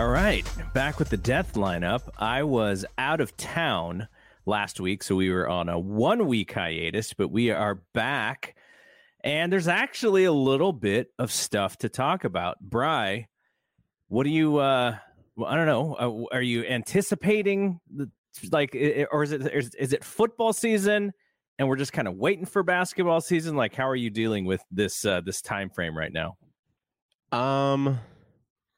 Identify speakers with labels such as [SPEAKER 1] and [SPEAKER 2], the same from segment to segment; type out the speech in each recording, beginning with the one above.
[SPEAKER 1] All right, back with the death lineup. I was out of town last week, so we were on a one week hiatus, but we are back. And there's actually a little bit of stuff to talk about. Bry, what do you, uh, I don't know, uh, are you anticipating the, like, or is it, is it football season and we're just kind of waiting for basketball season? Like, how are you dealing with this, uh, this time frame right now?
[SPEAKER 2] Um,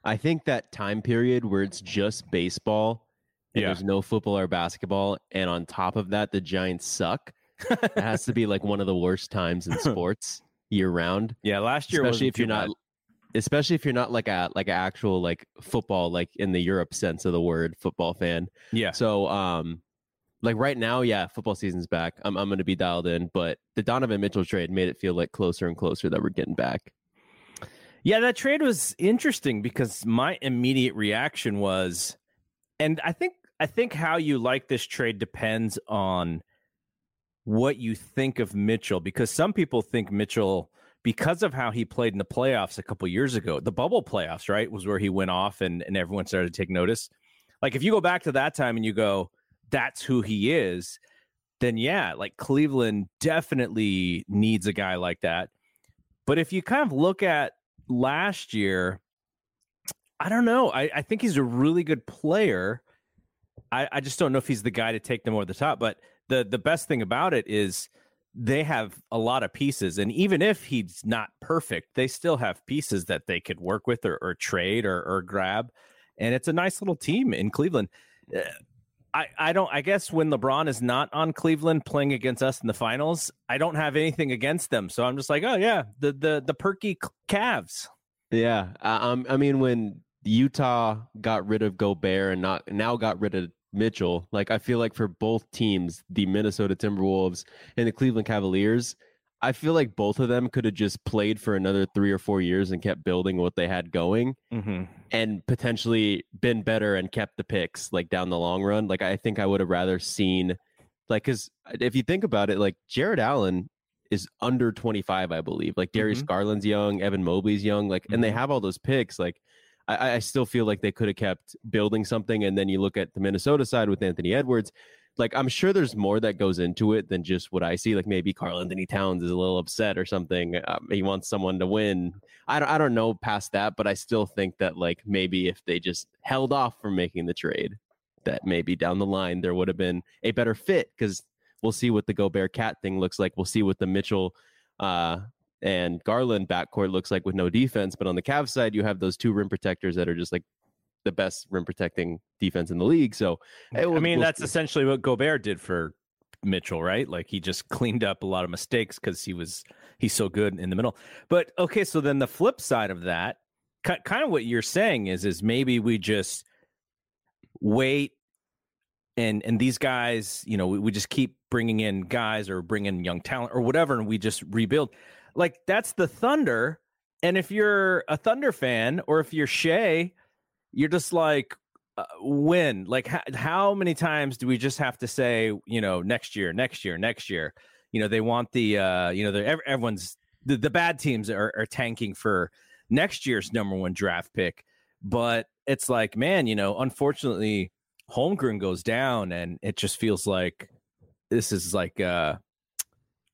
[SPEAKER 2] I think that time period where it's just baseball and
[SPEAKER 1] Yeah.
[SPEAKER 2] there's no football or basketball, and on top of that, the Giants suck. it has to be like one of the worst times in sports year round.
[SPEAKER 1] Yeah, last year,
[SPEAKER 2] especially if you're not, especially if you're not like a like an actual like football like in the Europe sense of the word football fan.
[SPEAKER 1] Yeah.
[SPEAKER 2] So um, like right now, yeah, football season's back. I'm I'm gonna be dialed in, but the Donovan Mitchell trade made it feel like closer and closer that we're getting back.
[SPEAKER 1] Yeah, that trade was interesting because my immediate reaction was, and I think I think how you like this trade depends on what you think of Mitchell because some people think Mitchell because of how he played in the playoffs a couple years ago, the bubble playoffs, right, was where he went off and, and everyone started to take notice. Like if you go back to that time and you go, that's who he is, then yeah, like Cleveland definitely needs a guy like that. But if you kind of look at last year, I don't know. I, I think he's a really good player. I, I just don't know if he's the guy to take them over the top. But the the best thing about it is they have a lot of pieces, and even if he's not perfect, they still have pieces that they could work with or, or trade or, or grab, and it's a nice little team in Cleveland. Eh, I, I don't I guess when LeBron is not on Cleveland playing against us in the finals, I don't have anything against them. So I'm just like, oh yeah, the the the perky Cavs.
[SPEAKER 2] Yeah, I, I mean, when Utah got rid of Gobert and not now got rid of Mitchell, like I feel like for both teams, the Minnesota Timberwolves and the Cleveland Cavaliers, I feel like both of them could have just played for another three or four years and kept building what they had going,
[SPEAKER 1] Mm-hmm.
[SPEAKER 2] and potentially been better and kept the picks like down the long run. Like I think I would have rather seen, like, because if you think about it, like Jarrett Allen is under 25, I believe. Like Darius
[SPEAKER 1] Mhm.
[SPEAKER 2] Garland's young, Evan Mobley's young, like, and they
[SPEAKER 1] Mhm.
[SPEAKER 2] have all those picks. Like, I, I still feel like they could have kept building something. And then you look at the Minnesota side with Anthony Edwards. Like, I'm sure there's more that goes into it than just what I see. Like, maybe Karl-Anthony Towns is a little upset or something. Um, he wants someone to win. I don't, I don't know past that, but I still think that, like, maybe if they just held off from making the trade, that maybe down the line there would have been a better fit because we'll see what the Gobert KAT thing looks like. We'll see what the Mitchell uh, and Garland backcourt looks like with no defense. But on the Cavs side, you have those two rim protectors that are just like the best rim protecting defense in the league. So
[SPEAKER 1] I mean,
[SPEAKER 2] we'll
[SPEAKER 1] that's essentially what Gobert did for Mitchell, right? Like he just cleaned up a lot of mistakes because he was he's so good in the middle. But okay, so then the flip side of that, ki- kind of what you're saying is, is maybe we just wait and and these guys, you know, we, we just keep bringing in guys or bring in young talent or whatever, and we just rebuild. Like that's the Thunder. And if you're a Thunder fan or if you're Shai, you're just like, uh, when like how, how many times do we just have to say you know next year next year next year you know they want the uh you know the ev- everyone's the, the bad teams are, are tanking for next year's number one draft pick but it's like man you know unfortunately holmgren goes down and it just feels like this is like uh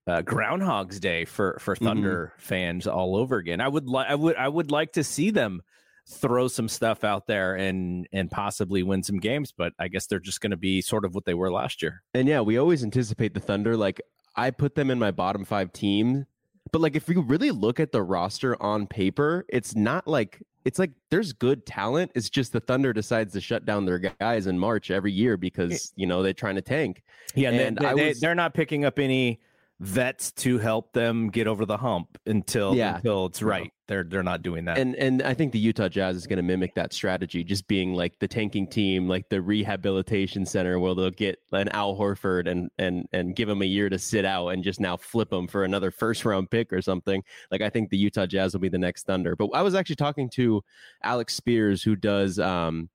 [SPEAKER 1] uh, Groundhog's Day for for Thunder mm-hmm. fans all over again. I would like I would I would like to see them throw some stuff out there and and possibly win some games, but I guess they're just going to be sort of what they were last year.
[SPEAKER 2] And yeah, we always anticipate the Thunder. Like I put them in my bottom five team, but like if you really look at the roster on paper, it's not like it's like there's good talent. It's just the Thunder decides to shut down their guys in March every year because you know they're trying to tank.
[SPEAKER 1] Yeah, and they, they, was, they're not picking up any vets to help them get over the hump until yeah. until it's right. They're they're not doing that.
[SPEAKER 2] And and I think the Utah Jazz is going to mimic that strategy, just being like the tanking team, like the rehabilitation center, where they'll get an Al Horford and and and give him a year to sit out and just now flip him for another first round pick or something. Like I think the Utah Jazz will be the next Thunder. But I was actually talking to Alex Spears, who does um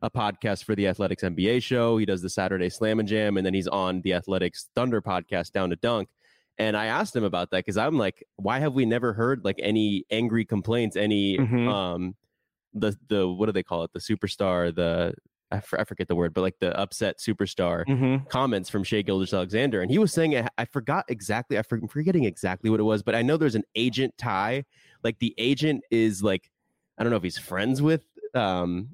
[SPEAKER 2] a podcast for the Athletics NBA show. He does the Saturday Slam and Jam, and then he's on the Athletics Thunder podcast, Down to Dunk. And I asked him about that because I'm like, why have we never heard like any angry complaints, any mm-hmm. um the the what do they call it? The superstar, the I forget the word, but like the upset superstar mm-hmm. comments from Shai Gilgeous-Alexander. And he was saying, I forgot exactly, I'm forgetting exactly what it was, but I know there's an agent tie. Like the agent is like, I don't know if he's friends with um,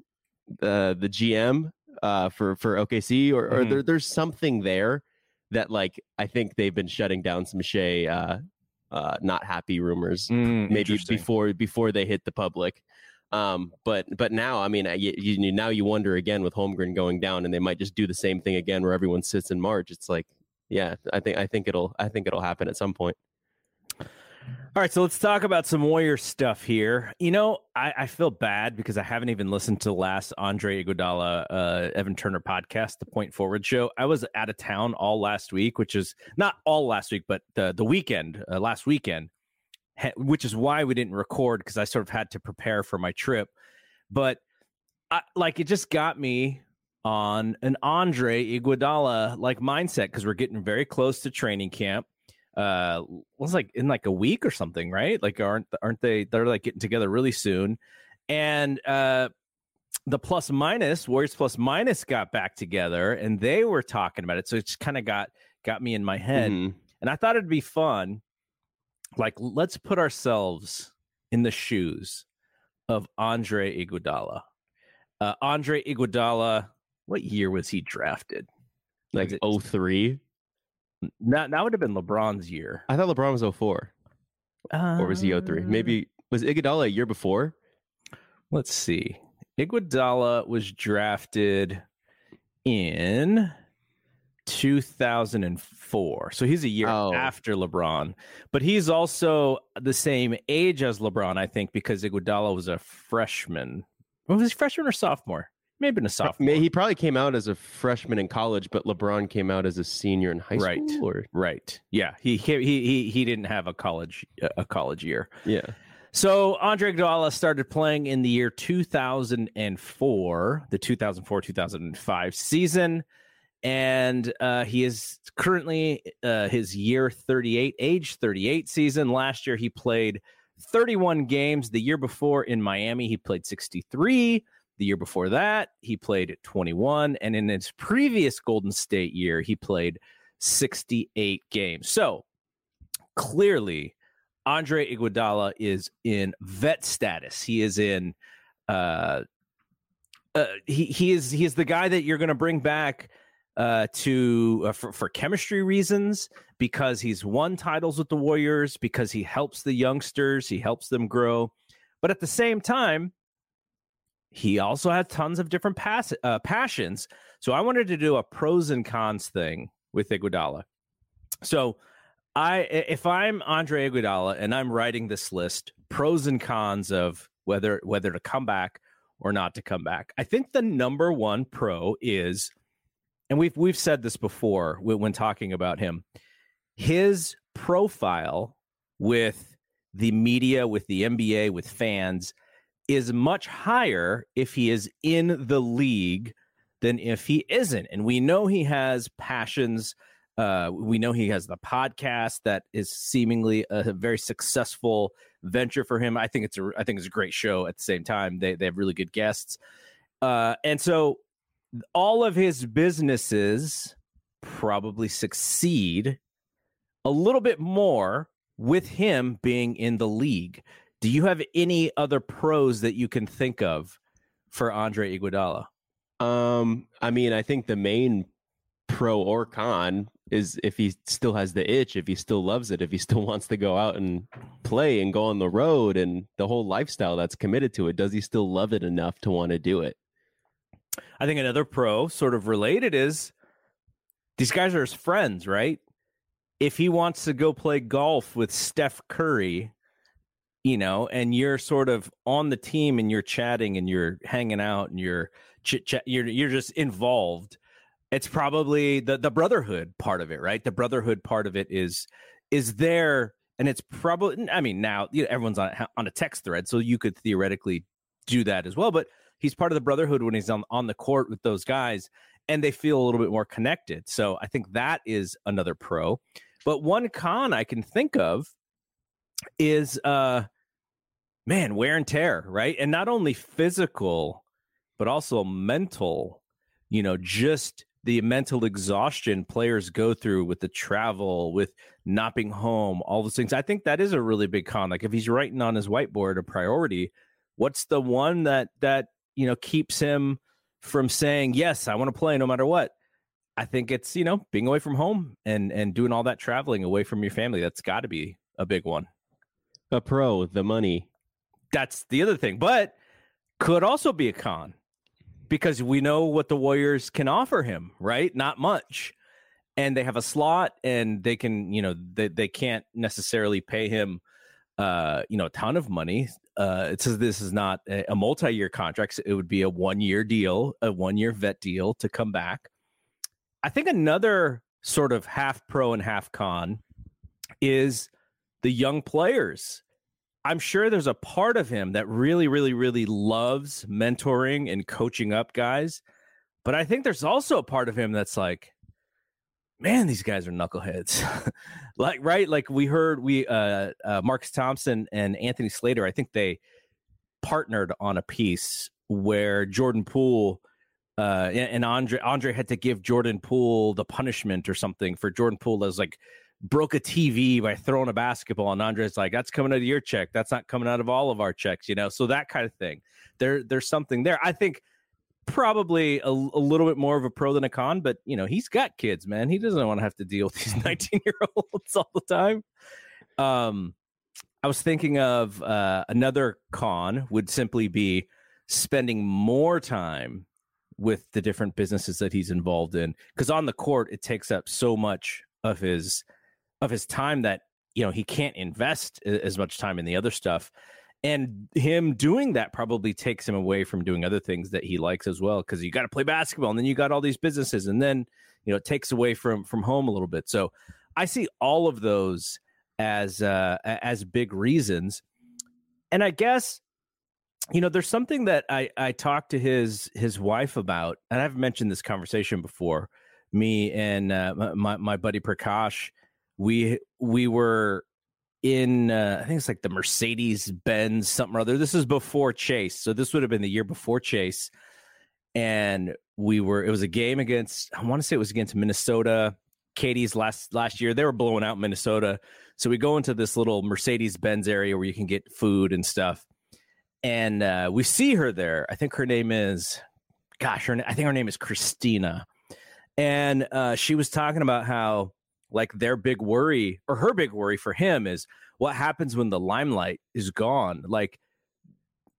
[SPEAKER 2] the the GM uh, for for OKC or, or mm-hmm. there, there's something there that like I think they've been shutting down some Shai uh, uh, not happy rumors mm, maybe before before they hit the public. Um, but but now I mean you, you, now you wonder again with Holmgren going down and they might just do the same thing again where everyone sits in March. It's like yeah, I think I think it'll I think it'll happen at some point.
[SPEAKER 1] All right, so let's talk about some Warrior stuff here. You know, I, I feel bad because I haven't even listened to the last Andre Iguodala, uh, Evan Turner podcast, the Point Forward Show. I was out of town all last week, which is not all last week, but the the weekend, uh, last weekend, which is why we didn't record because I sort of had to prepare for my trip. But I, like, it just got me on an Andre Iguodala like mindset because we're getting very close to training camp uh was like in like a week or something right? Like aren't aren't they they're like getting together really soon. And uh the plus minus warriors plus minus got back together and they were talking about it so it just kind of got got me in my head. Mm-hmm. and i thought it'd be fun like let's put ourselves in the shoes of andre iguodala. Uh andre iguodala what year was he drafted?
[SPEAKER 2] Like 03
[SPEAKER 1] that that would have been LeBron's year.
[SPEAKER 2] I thought LeBron was 04. Uh, or was he 03? Maybe was Iguodala a year before?
[SPEAKER 1] Let's see. Iguodala was drafted in 2004. So he's a year oh. after LeBron. But he's also the same age as LeBron, I think, because Iguodala was a freshman. Was he freshman or sophomore? Maybe been a sophomore.
[SPEAKER 2] He probably came out as a freshman in college, but LeBron came out as a senior in high
[SPEAKER 1] right.
[SPEAKER 2] school.
[SPEAKER 1] Right, right. Yeah, he he he he didn't have a college a college year.
[SPEAKER 2] Yeah.
[SPEAKER 1] So Andre Iguodala started playing in the year 2004, the 2004-2005 season, and uh, he is currently uh, his year 38, age 38 season. Last year he played 31 games. The year before in Miami he played 63. The year before that, he played 21. And in his previous Golden State year, he played 68 games. So clearly, Andre Iguodala is in vet status. He is in uh, uh, he he is he is the guy that you're going to bring back uh, to uh, for, for chemistry reasons because he's won titles with the Warriors because he helps the youngsters, he helps them grow. But at the same time, he also has tons of different pass, uh, passions. So I wanted to do a pros and cons thing with Iguodala. So I, if I'm Andre Iguodala and I'm writing this list, pros and cons of whether whether to come back or not to come back, I think the number one pro is, and we've we've said this before when talking about him, his profile with the media, with the NBA, with fans is much higher if he is in the league than if he isn't. And we know he has passions. Uh, we know he has the podcast that is seemingly a very successful venture for him. I think it's a I think it's a great show. At the same time, they they have really good guests, uh, and so all of his businesses probably succeed a little bit more with him being in the league. Do you have any other pros that you can think of for Andre Iguodala?
[SPEAKER 2] Um, I mean, I think the main pro or con is if he still has the itch, if he still loves it, if he still wants to go out and play and go on the road and the whole lifestyle that's committed to it, does he still love it enough to want to do it?
[SPEAKER 1] I think another pro, sort of related, is these guys are his friends, right? If he wants to go play golf with Steph Curry, you know, and you're sort of on the team and you're chatting and you're hanging out and you're chit chat, you're you're just involved it's probably the the brotherhood part of it, right? The brotherhood part of it is is there, and it's probably. I mean, now you know, everyone's on on a text thread, so you could theoretically do that as well. But he's part of the brotherhood when he's on on the court with those guys, and they feel a little bit more connected. So I think that is another pro. But one con I can think of is uh man, wear and tear, right? And not only physical, but also mental, you know, just the mental exhaustion players go through with the travel, with not being home, all those things. I think that is a really big con. Like if he's writing on his whiteboard a priority, what's the one that that you know keeps him from saying yes, I want to play no matter what? I think it's you know being away from home and and doing all that traveling away from your family. That's got to be a big one.
[SPEAKER 2] A pro, the money.
[SPEAKER 1] That's the other thing, but could also be a con because we know what the Warriors can offer him, right? Not much. And they have a slot and they can, you know, they, they can't necessarily pay him uh, you know, a ton of money. Uh it says this is not a, a multi-year contract. So it would be a one-year deal, a one-year vet deal to come back. I think another sort of half pro and half con is the young players I'm sure there's a part of him that really, really, really loves mentoring and coaching up guys. But I think there's also a part of him that's like, man, these guys are knuckleheads. like, right? Like we heard we uh, uh Marcus Thompson and Anthony Slater, I think they partnered on a piece where Jordan Poole uh and Andre Andre had to give Jordan Poole the punishment or something for Jordan Poole as like broke a TV by throwing a basketball, and Andre's like, "That's coming out of your check. That's not coming out of all of our checks." You know, so that kind of thing. There, there's something there. I think probably a, a, little bit more of a pro than a con, but you know, he's got kids, man. He doesn't want to have to deal with these 19 year olds all the time. Um, I was thinking of uh, another con would simply be spending more time with the different businesses that he's involved in because on the court it takes up so much of his of his time that you know he can't invest as much time in the other stuff. And him doing that probably takes him away from doing other things that he likes as well because you got to play basketball and then you got all these businesses and then you know it takes away from from home a little bit. So i see all of those as uh as big reasons. And i guess you know there's something that i i talked to his his wife about and i've mentioned this conversation before me and uh, my my buddy prakash we we were in uh, I think it's like the Mercedes Benz something or other. This is before Chase, so this would have been the year before Chase, and we were. It was a game against I want to say it was against Minnesota. KD's last last year they were blowing out Minnesota, so we go into this little Mercedes Benz area where you can get food and stuff, and uh, we see her there. I think her name is, gosh, her I think her name is Christina, and uh, she was talking about how like their big worry or her big worry for him is what happens when the limelight is gone? Like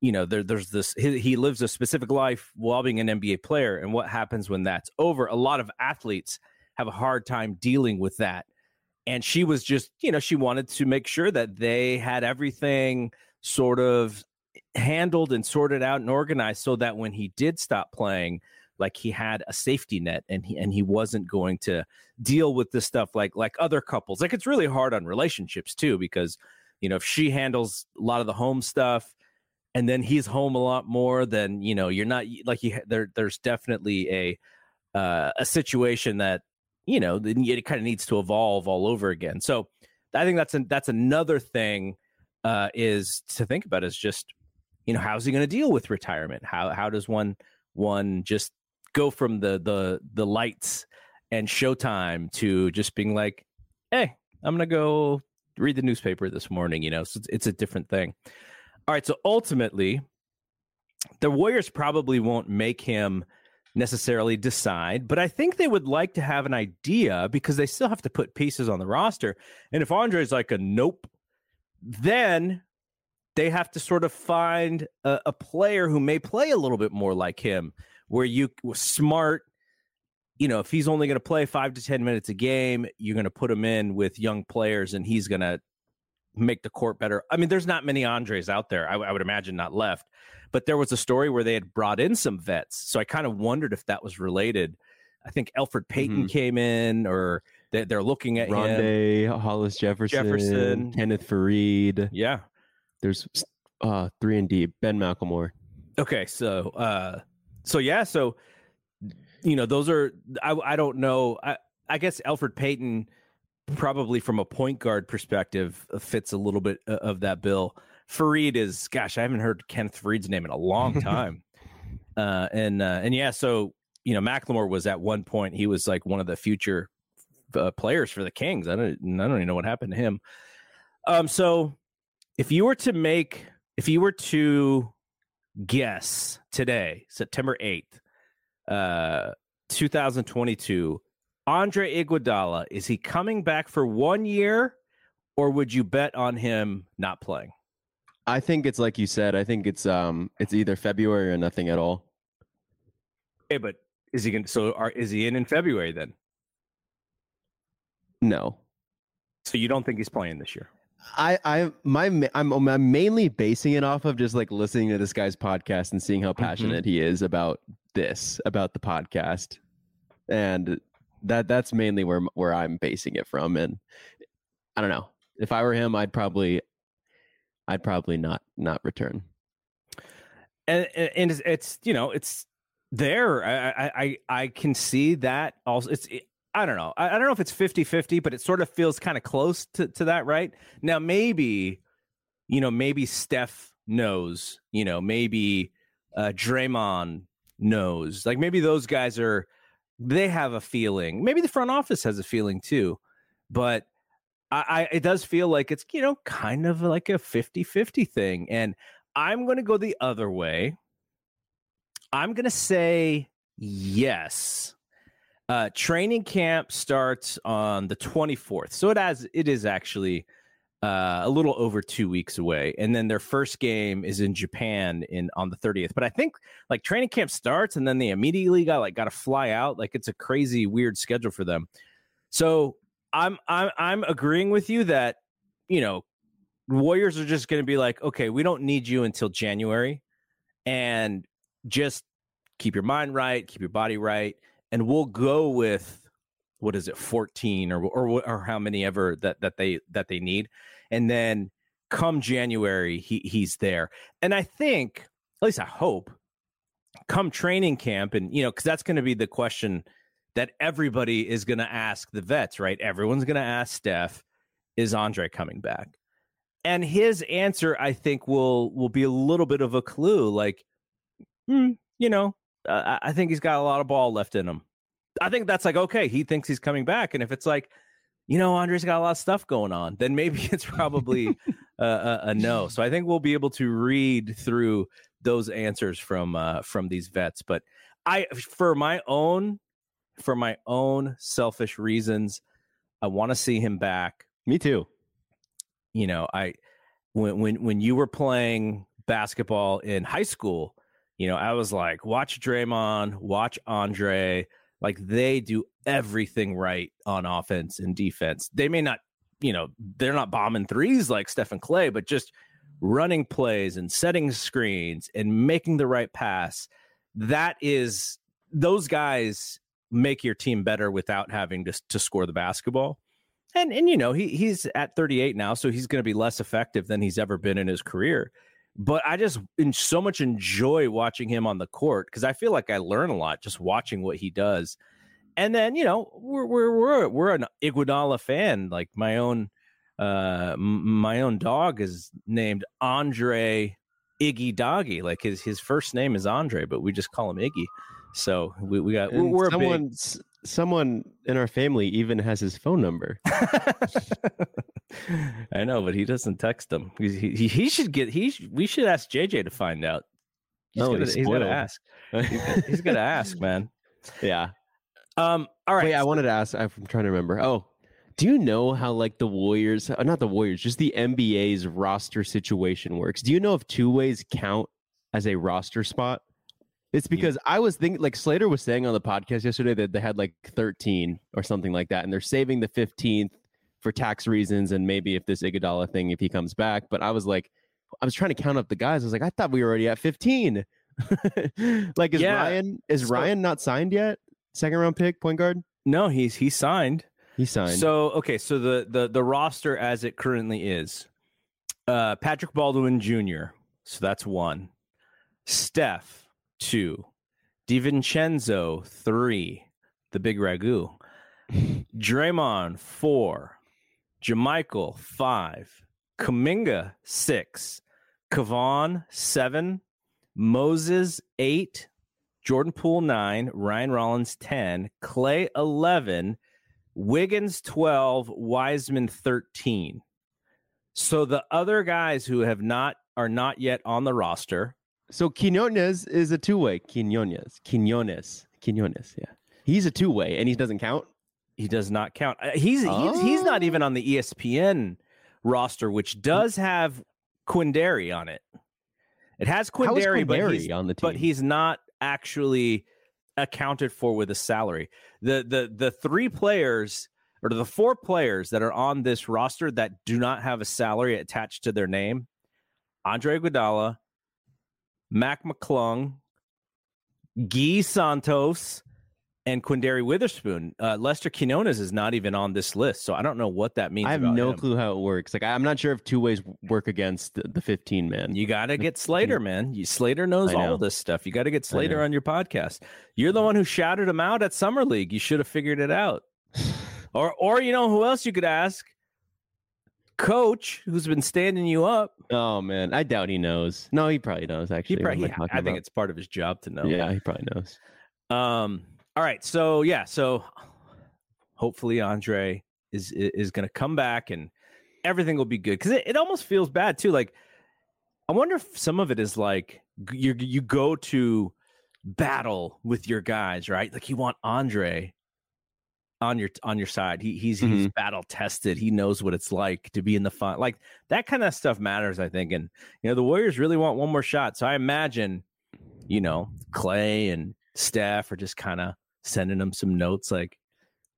[SPEAKER 1] you know there, there's this he, he, lives a specific life while being an nba player and what happens when that's over? A lot of athletes have a hard time dealing with that. And she was just you know she wanted to make sure that they had everything sort of handled and sorted out and organized so that when he did stop playing like he had a safety net and he and he wasn't going to deal with this stuff like like other couples. Like it's really hard on relationships too because you know if she handles a lot of the home stuff and then he's home a lot more then you know you're not like you there there's definitely a uh, a situation that you know then it kind of needs to evolve all over again. So I think that's a, that's another thing uh, is to think about is just you know how's he going to deal with retirement? How how does one one just go from the the the lights and showtime to just being like, hey, I'm gonna go read the newspaper this morning. You know, so it's, it's a different thing. All right, so ultimately, the Warriors probably won't make him necessarily decide, but I think they would like to have an idea because they still have to put pieces on the roster. And if Andre's like a nope, then they have to sort of find a, a player who may play a little bit more like him, where you smart. You know, if he's only going to play five to 10 minutes a game, you're going to put him in with young players and he's going to make the court better. I mean, there's not many Andres out there. I, I, would imagine not left, but there was a story where they had brought in some vets. So I kind of wondered if that was related. I think Elfrid Payton mm-hmm. came in, or they, are looking at
[SPEAKER 2] Rondae,
[SPEAKER 1] him.
[SPEAKER 2] Hollis Jefferson, Jefferson, Kenneth Faried.
[SPEAKER 1] Yeah,
[SPEAKER 2] there's uh three and D. Ben McLemore.
[SPEAKER 1] Okay, so uh, so yeah, so you know those are I I don't know. I I guess Elfrid Payton probably from a point guard perspective uh, fits a little bit uh, of that bill. Faried is, gosh, I haven't heard Kenneth Faried's name in a long time. uh, and uh, and yeah, so you know, McLemore was at one point he was like one of the future uh, players for the Kings. I don't, I don't even know what happened to him. Um, so if you were to make, if you were to guess today, September eighth, uh, 2022 Andre Iguodala, is he coming back for one year or would you bet on him not playing?
[SPEAKER 2] I think it's like you said. I think it's um it's either February or nothing at all.
[SPEAKER 1] Okay, but is he going so are, is he in in February then?
[SPEAKER 2] No.
[SPEAKER 1] So you don't think he's playing this year?
[SPEAKER 2] I I my I'm I'm mainly basing it off of just like listening to this guy's podcast and seeing how mm-hmm. passionate mm-hmm. he is about this about the podcast. And that that's mainly where where I'm basing it from. And I don't know if I were him, I'd probably I'd probably not not return.
[SPEAKER 1] And and it's, it's you know it's there. I I I can see that also. It's I don't know. I, I don't know if it's 50-50, but it sort of feels kind of close to to that, right? Now maybe you know maybe Steph knows. You know maybe uh, Draymond knows. Like maybe those guys are they have a feeling. Maybe the front office has a feeling too, but I, I it does feel like it's you know kind of like a 50-50 thing. And I'm going to go the other way. I'm going to say yes. Uh, training camp starts on the 24th, so it has it is actually uh, a little over two weeks away, and then their first game is in Japan in on the 30th. But I think like training camp starts, and then they immediately got like got to fly out. Like it's a crazy weird schedule for them. So I'm I'm I'm agreeing with you that you know Warriors are just going to be like, okay, we don't need you until January, and just keep your mind right, keep your body right, and we'll go with what is it 14 or or or how many ever that that they that they need and then come January he he's there. And I think at least I hope come training camp and you know cuz that's going to be the question that everybody is going to ask the vets right? Everyone's going to ask Steph is Andre coming back? And his answer I think will will be a little bit of a clue like hmm, you know uh, I think he's got a lot of ball left in him I think that's like okay. He thinks he's coming back, and if it's like, you know, Andre's got a lot of stuff going on, then maybe it's probably a, a, a, no. So I think we'll be able to read through those answers from uh, from these vets. But I, for my own, for my own selfish reasons, I want to see him back.
[SPEAKER 2] Me too.
[SPEAKER 1] You know, I when when when you were playing basketball in high school, you know, I was like, watch Draymond, watch Andre like they do everything right on offense and defense. They may not, you know, they're not bombing threes like Stephen Klay, but just running plays and setting screens and making the right pass. That is those guys make your team better without having to to score the basketball. And and you know, he he's at 38 now, so he's going to be less effective than he's ever been in his career but I just so much enjoy watching him on the court because I feel like I learn a lot just watching what he does. And then you know we're we're we're we're an Iguodala fan. Like my own uh my own dog is named Andre Iggy Doggy. Like his his first name is Andre, but we just call him Iggy. So we, we got
[SPEAKER 2] and we're someone big... someone in our family even has his phone number.
[SPEAKER 1] I know, but he doesn't text them. He, he, he should get. He sh- we should ask JJ to find out. He's
[SPEAKER 2] No,
[SPEAKER 1] gonna,
[SPEAKER 2] he's
[SPEAKER 1] he's gonna ask. He's, he's gonna ask, man.
[SPEAKER 2] yeah.
[SPEAKER 1] Um. All right.
[SPEAKER 2] Wait, I wanted to ask. I'm trying to remember. Oh, do you know how like the Warriors, uh, not the Warriors, just the NBA's roster situation works? Do you know if two ways count as a roster spot? It's because I was thinking, like Slater was saying on the podcast yesterday that they had like 13 or something like that, and they're saving the 15th for tax reasons and maybe if this Iguodala thing if he comes back. But I was like, I was trying to count up the guys. I was like, I thought we were already at 15. like, is
[SPEAKER 1] Yeah.
[SPEAKER 2] Ryan is
[SPEAKER 1] So-
[SPEAKER 2] Ryan not signed yet? Second round pick, point guard.
[SPEAKER 1] no, he's he signed.
[SPEAKER 2] He signed.
[SPEAKER 1] So okay, so the the the roster as it currently is, uh, Patrick Baldwin Jr. So that's one. Steph two, DiVincenzo three, the big ragu. Draymond four, JaMychal five, Kuminga six, Kevon seven, Moses eight, Jordan Poole nine, Ryan Rollins ten, Klay eleven, Wiggins 12, Wiseman 13. So the other guys who have not are not yet on the roster.
[SPEAKER 2] So Quinones is a two way. Quinones. Quinones. Quinones. Yeah. He's a two way and he doesn't count.
[SPEAKER 1] He does not count. Uh, He's he's, he's not even on the E ESPN roster, which does have Quinndary on it. It has
[SPEAKER 2] is
[SPEAKER 1] Quinndary, but he's,
[SPEAKER 2] on the team?
[SPEAKER 1] but he's not actually accounted for with a salary. The the the three players or the four players that are on this roster that do not have a salary attached to their name: Andre Iguodala, Mac McClung, Gui Santos, and Quinndary Weatherspoon. Uh, Lester Quinones is not even on this list, so I don't know what that means.
[SPEAKER 2] I have no
[SPEAKER 1] him.
[SPEAKER 2] clue how it works. Like I'm not sure if two ways work against the, the 15 man.
[SPEAKER 1] You got to get Slater, man. You, Slater knows
[SPEAKER 2] I
[SPEAKER 1] all of this stuff. You got to get Slater on your podcast. You're the one who shouted him out at Summer League. You should have figured it out. or, or you know who else you could ask? Coach, who's been standing you up.
[SPEAKER 2] oh man, I doubt he knows. No, he probably knows. Actually,
[SPEAKER 1] He probably,
[SPEAKER 2] I talking
[SPEAKER 1] I think
[SPEAKER 2] about?
[SPEAKER 1] it's part of his job to know.
[SPEAKER 2] yeah, he probably knows.
[SPEAKER 1] Um. All right. So yeah. So hopefully Andre is is going to come back and everything will be good because it, it almost feels bad too. Like I wonder if some of it is like you you go to battle with your guys, right? Like you want Andre on your on your side. He he's he's mm-hmm. battle tested. He knows what it's like to be in the fun. Like that kind of stuff matters, I think. And you know, the Warriors really want one more shot. So I imagine, you know, Klay and Steph are just kind of sending them some notes like,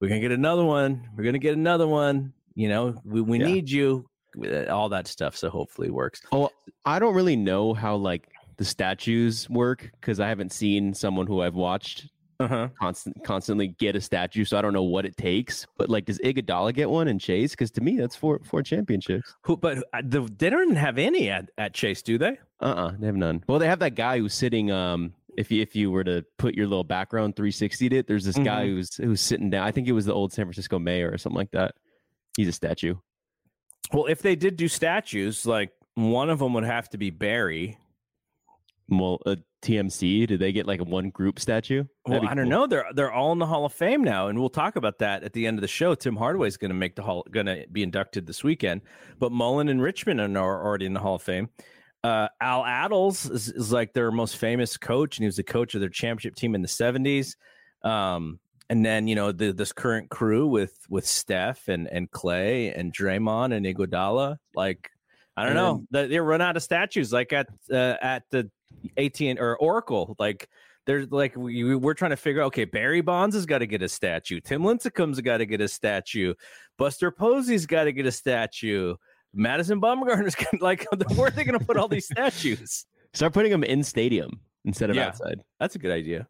[SPEAKER 1] "We're gonna get another one. We're gonna get another one. You know, we we
[SPEAKER 2] Yeah.
[SPEAKER 1] need you." uh, All that stuff. So hopefully it works.
[SPEAKER 2] Oh, I don't really know how like the statues work because I haven't seen someone who I've watched
[SPEAKER 1] Uh huh.
[SPEAKER 2] constant constantly get a statue, so I don't know what it takes. But like, does Iguodala get one and Chase? Because to me, that's four four championships.
[SPEAKER 1] Who? But uh, the, they don't have any at, at Chase, do they?
[SPEAKER 2] Uh uh they have none. Well, they have that guy who's sitting. Um, if you, if you were to put your little background 360'd it, there's this guy
[SPEAKER 1] Mhm.
[SPEAKER 2] who's who's sitting down. I think it was the old San Francisco mayor or something like that. He's a statue.
[SPEAKER 1] Well, if they did do statues, like one of them would have to be Barry.
[SPEAKER 2] Well, a TMC, did they get like a one group statue?
[SPEAKER 1] Well,
[SPEAKER 2] That'd be
[SPEAKER 1] I don't
[SPEAKER 2] cool.
[SPEAKER 1] know. They're they're all in the Hall of Fame now, and we'll talk about that at the end of the show. Tim Hardaway is going to make the hall, going to be inducted this weekend, but Mullin and Richmond are already in the Hall of Fame. Uh, Al Attles is, is like their most famous coach, and he was the coach of their championship team in the seventies. Um, and then you know the, this current crew with with Steph and and Klay and Draymond and Iguodala. Like I don't know, they, they run out of statues like at uh, at the AT or Oracle. Like there's like we, we're trying to figure out. Okay, Barry Bonds has got to get a statue. Tim Lincecum's got to get a statue. Buster Posey's got to get a statue. Madison Bumgarner's gonna, like where are they going to put all these statues?
[SPEAKER 2] Start putting them in stadium instead of
[SPEAKER 1] Yeah.
[SPEAKER 2] outside.
[SPEAKER 1] That's a good idea.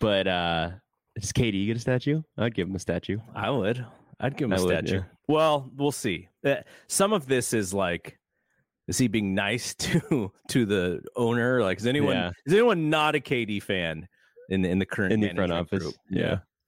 [SPEAKER 2] But uh does KD get a statue? I'd give him a statue.
[SPEAKER 1] I would. I'd give him a
[SPEAKER 2] I would,
[SPEAKER 1] statue.
[SPEAKER 2] yeah.
[SPEAKER 1] Well, we'll see. Uh, Some of this is like, is he being nice to to the owner? Like, is anyone
[SPEAKER 2] Yeah.
[SPEAKER 1] is anyone not a KD fan in the, in the current
[SPEAKER 2] In the front office.
[SPEAKER 1] group?
[SPEAKER 2] Yeah.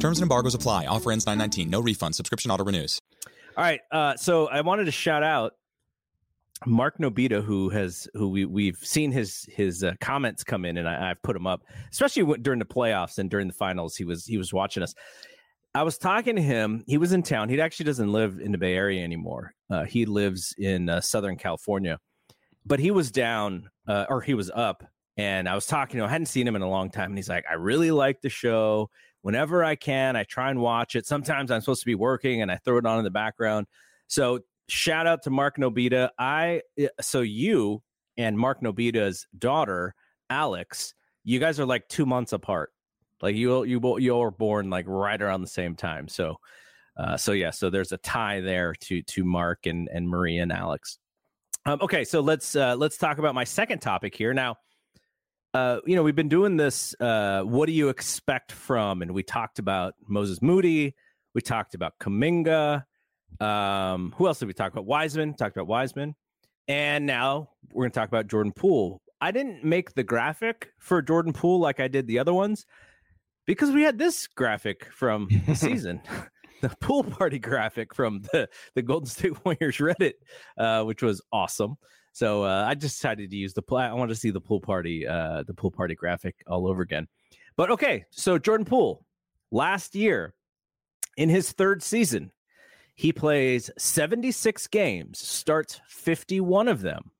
[SPEAKER 3] Terms and embargoes apply. Offer ends 919. No refund. Subscription auto renews.
[SPEAKER 1] All right. Uh, so I wanted to shout out Mark Nobita, who has who we we've seen his his uh, comments come in, and I, have put him up, especially during the playoffs and during the finals. He was he was watching us. I was talking to him. He was in town. He actually doesn't live in the Bay Area anymore. Uh, he lives in uh, Southern California, but he was down uh, or he was up, and I was talking to him. I hadn't seen him in a long time, and he's like, "I really like the show. Whenever I can, I try and watch it. Sometimes I'm supposed to be working, and I throw it on in the background." So shout out to Mark Nobita. I eh, so you and Mark Nobita's daughter, Alex, you guys are like two months apart. Like you you you were born like right around the same time. So uh, so yeah, so there's a tie there to to Mark and and Marie and Alex. Um, okay, so let's uh, let's talk about my second topic here now. Uh, you know, we've been doing this. Uh, what do you expect from? And we talked about Moses Moody. We talked about Kuminga. Um, who else did we talk about? Wiseman, talked about Wiseman. And now we're going to talk about Jordan Poole. I didn't make the graphic for Jordan Poole like I did the other ones because we had this graphic from the season. the pool party graphic from the, the Golden State Warriors Reddit, uh, which was awesome. So uh, I decided to use the I want to see the pool party, uh, the pool party graphic all over again. But okay, so Jordan Poole last year in his third season, he plays 76 games, starts 51 of them.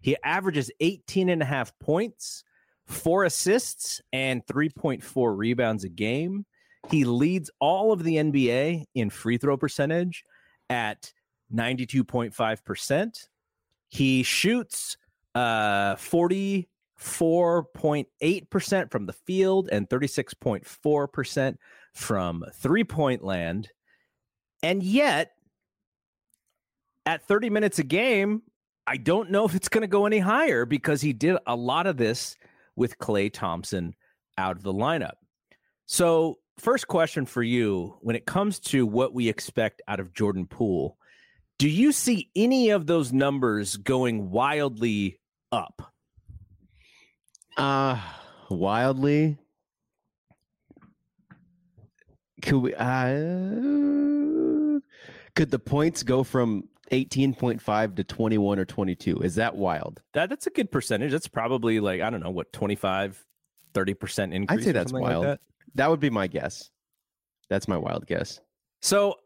[SPEAKER 1] He averages 18 and a half points, four assists, and 3.4 rebounds a game. He leads all of the NBA in free throw percentage at 92.5%. He shoots uh, 44.8% from the field and 36.4% from three point land. And yet, at 30 minutes a game, I don't know if it's going to go any higher because he did a lot of this with Klay Thompson out of the lineup. So, first question for you when it comes to what we expect out of Jordan Poole, do you see any of those numbers going wildly up?
[SPEAKER 2] Uh wildly. Could we uh, could the points go from 18.5 to 21 or 22? Is that wild?
[SPEAKER 1] That that's a good percentage. That's probably like I don't know what 25 30% increase.
[SPEAKER 2] I'd say that's wild. Like that. that would be my guess. That's my wild guess.
[SPEAKER 1] So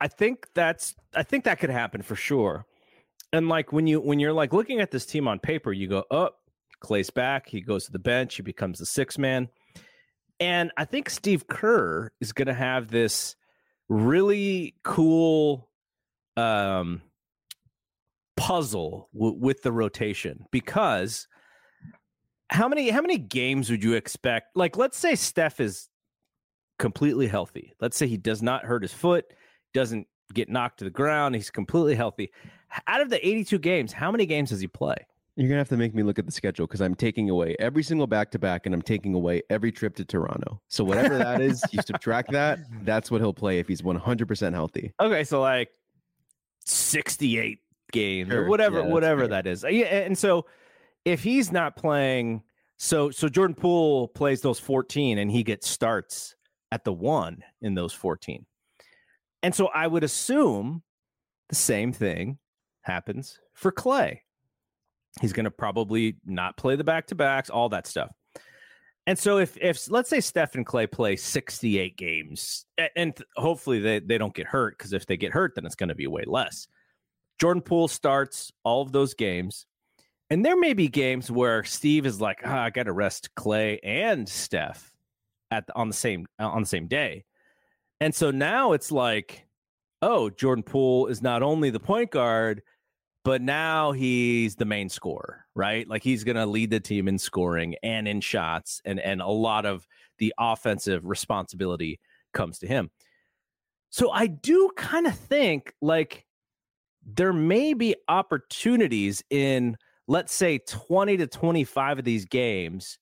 [SPEAKER 1] I think that's I think that could happen for sure. And like when you when you're like looking at this team on paper, you go, oh, Klay's back. He goes to the bench. He becomes the six man. And I think Steve Kerr is going to have this really cool um, puzzle w- with the rotation because how many how many games would you expect? Like, let's say Steph is completely healthy. Let's say he does not hurt his foot, doesn't get knocked to the ground. He's completely healthy. Out of the 82 games, how many games does he play?
[SPEAKER 2] You're gonna have to make me look at the schedule because I'm taking away every single back to back, and I'm taking away every trip to Toronto. So whatever that is, you subtract that. That's what he'll play if he's 100 percent healthy.
[SPEAKER 1] Okay, so like 68 games
[SPEAKER 2] Sure.
[SPEAKER 1] or whatever,
[SPEAKER 2] Yeah,
[SPEAKER 1] whatever
[SPEAKER 2] fair.
[SPEAKER 1] that is. Uh, yeah, and so if he's not playing, so so Jordan Poole plays those 14 and he gets starts at the one in those 14. And so I would assume the same thing happens for Klay. He's going to probably not play the back to backs, all that stuff. And so if if let's say Steph and Klay play 68 games and th- hopefully they, they don't get hurt because if they get hurt then it's going to be way less. Jordan Poole starts all of those games. And there may be games where Steve is like, ah, I got to rest Klay and Steph at the, on the same uh, on the same day. And so now it's like, oh, Jordan Poole is not only the point guard, but now he's the main scorer, right? Like he's going to lead the team in scoring and in shots and and a lot of the offensive responsibility comes to him. So I do kind of think like there may be opportunities in let's say 20 to 25 of these games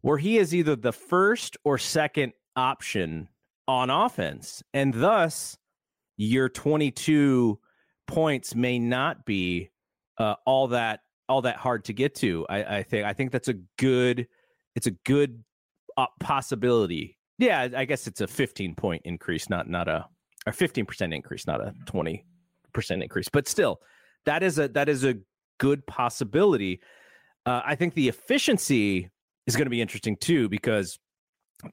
[SPEAKER 1] where he is either the first or second option on offense and thus your 22 points may not be uh, all that all that hard to get to. I, I think i think that's a good it's a good uh, possibility. Yeah i guess it's a 15 point increase not not a a 15% increase not a 20% increase but still that is a that is a good possibility. Uh, i think the efficiency is going to be interesting too because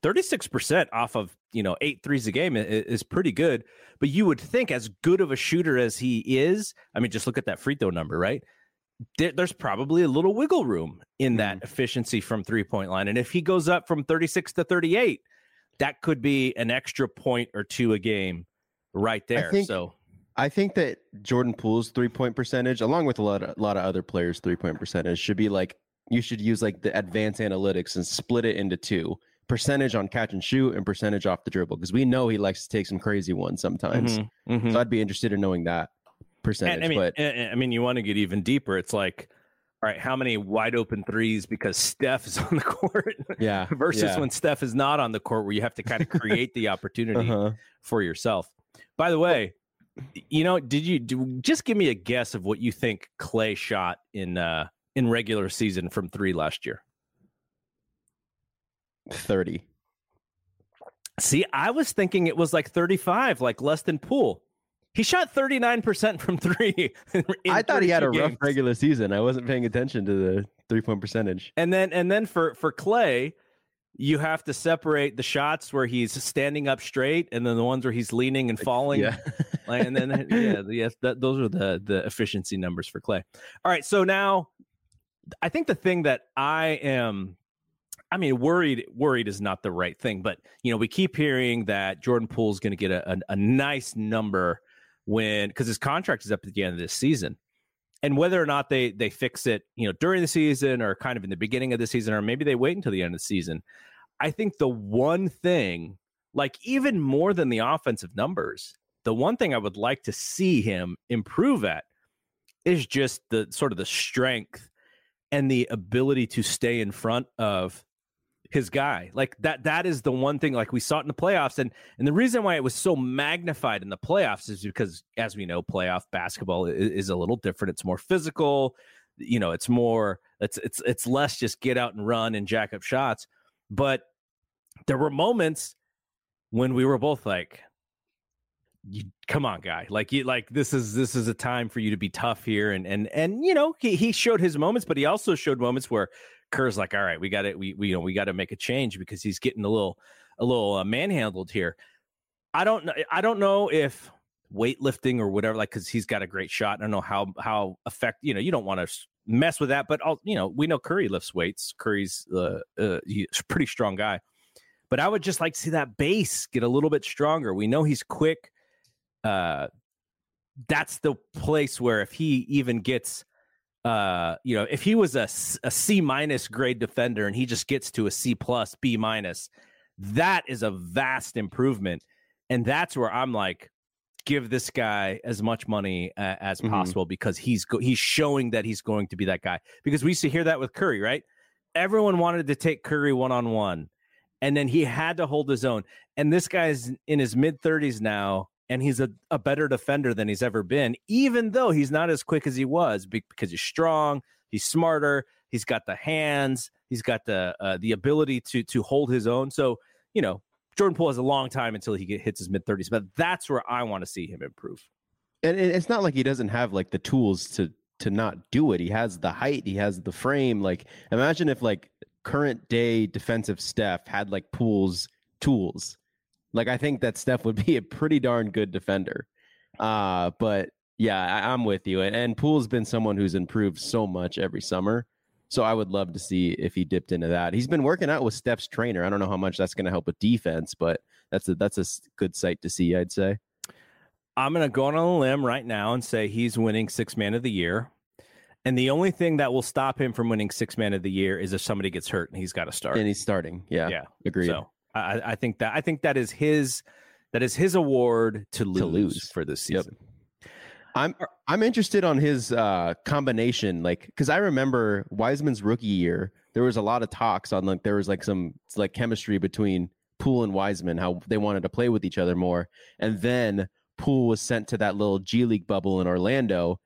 [SPEAKER 1] 36% off of you know eight threes a game is pretty good but you would think as good of a shooter as he is i mean just look at that free throw number right? There, there's probably a little wiggle room in that mm-hmm. efficiency from three point line and if he goes up from 36 to 38 that could be an extra point or two a game right there
[SPEAKER 2] think-
[SPEAKER 1] so.
[SPEAKER 2] I think that Jordan Poole's three point percentage, along with a lot of, a lot of other players' three point percentage, should be like you should use like the advanced analytics and split it into two percentage on catch and shoot and percentage off the dribble because we know he likes to take some crazy ones sometimes.
[SPEAKER 1] Mhm, mhm.
[SPEAKER 2] So I'd be interested in knowing that percentage.
[SPEAKER 1] And, I mean,
[SPEAKER 2] but
[SPEAKER 1] and- I mean, you want to get even deeper. It's like, all right, how many wide open threes because Steph is on the court
[SPEAKER 2] yeah,
[SPEAKER 1] versus
[SPEAKER 2] yeah.
[SPEAKER 1] when Steph is not on the court, where you have to kind of create the opportunity
[SPEAKER 2] Uh-huh.
[SPEAKER 1] for yourself. By the way, you know, did you do, just give me a guess of what you think Klay shot in uh in regular season from three last year?
[SPEAKER 2] Thirty.
[SPEAKER 1] See, I was thinking it was like 35, like less than Poole. He shot 39% from three.
[SPEAKER 2] I thought he had a
[SPEAKER 1] 32
[SPEAKER 2] rough regular season. I wasn't paying attention to the three point percentage.
[SPEAKER 1] And then and then for for Klay, you have to separate the shots where he's standing up straight and then the ones where he's leaning and falling.
[SPEAKER 2] Yeah.
[SPEAKER 1] And then yeah, yes, that, those are the the efficiency numbers for Klay. All right, so now I think the thing that I am I mean, worried worried is not the right thing, but you know, we keep hearing that Jordan Poole's going to get a, a, a nice number when because his contract is up at the end of this season. And whether or not they they fix it, you know, during the season or kind of in the beginning of the season, or maybe they wait until the end of the season. I think the one thing, like even more than the offensive numbers, the one thing I would like to see him improve at is just the sort of the strength and the ability to stay in front of his guy. Like that that is the one thing like we saw it in the playoffs and and the reason why it was so magnified in the playoffs is because as we know playoff basketball is, is a little different. It's more physical, you know, it's more it's it's it's less just get out and run and jack up shots. But there were moments when we were both like you come on guy like you like this is this is a time for you to be tough here and and and you know he, he showed his moments but he also showed moments where kerr's like all right we got to we, we you know we got to make a change because he's getting a little a little uh, manhandled here. I don't know i don't know if weightlifting or whatever like because he's got a great shot. I don't know how how effect you know you don't want to mess with that but I'll, you know we know curry lifts weights. Curry's uh, uh he's a pretty strong guy. But i would just like to see that base get a little bit stronger. We know he's quick uh that's the place where if he even gets uh you know if he was a, a c minus grade defender and he just gets to a c plus b minus that is a vast improvement and that's where i'm like give this guy as much money uh, as
[SPEAKER 2] Mhm.
[SPEAKER 1] possible because he's go- he's showing that he's going to be that guy. Because we used to hear that with Curry, right? Everyone wanted to take Curry one on one, and then he had to hold his own. And this guy's in his mid thirties now, and he's a, a better defender than he's ever been, even though he's not as quick as he was because he's strong, he's smarter, he's got the hands, he's got the uh, the ability to to hold his own. So you know, Jordan Poole has a long time until he hits his mid thirties, but that's where I want to see him improve.
[SPEAKER 2] and it's not like he doesn't have like the tools to to not do it. He has the height, he has the frame. Like imagine if like current day defensive Steph had like Poole's tools. Like I think that Steph would be a pretty darn good defender. Uh but yeah, I, I'm with you. And, and Poole's been someone who's improved so much every summer. So I would love to see if he dipped into that. He's been working out with Steph's trainer. I don't know how much that's going to help with defense, but that's a that's a good sight to see. I'd say.
[SPEAKER 1] I'm going to go on a limb right now and say he's winning six man of the year. And the only thing that will stop him from winning six man of the year is if somebody gets hurt and he's got to start.
[SPEAKER 2] And he's starting. Yeah.
[SPEAKER 1] yeah.
[SPEAKER 2] Agreed.
[SPEAKER 1] So I, I think that I think that is his that is his award to lose,
[SPEAKER 2] lose.
[SPEAKER 1] for this
[SPEAKER 2] Yep.
[SPEAKER 1] season.
[SPEAKER 2] I'm I'm interested on his uh combination, like because I remember Wiseman's rookie year, there was a lot of talks on like there was like some like chemistry between Poole and Wiseman, how they wanted to play with each other more, and then Poole was sent to that little G League bubble in Orlando,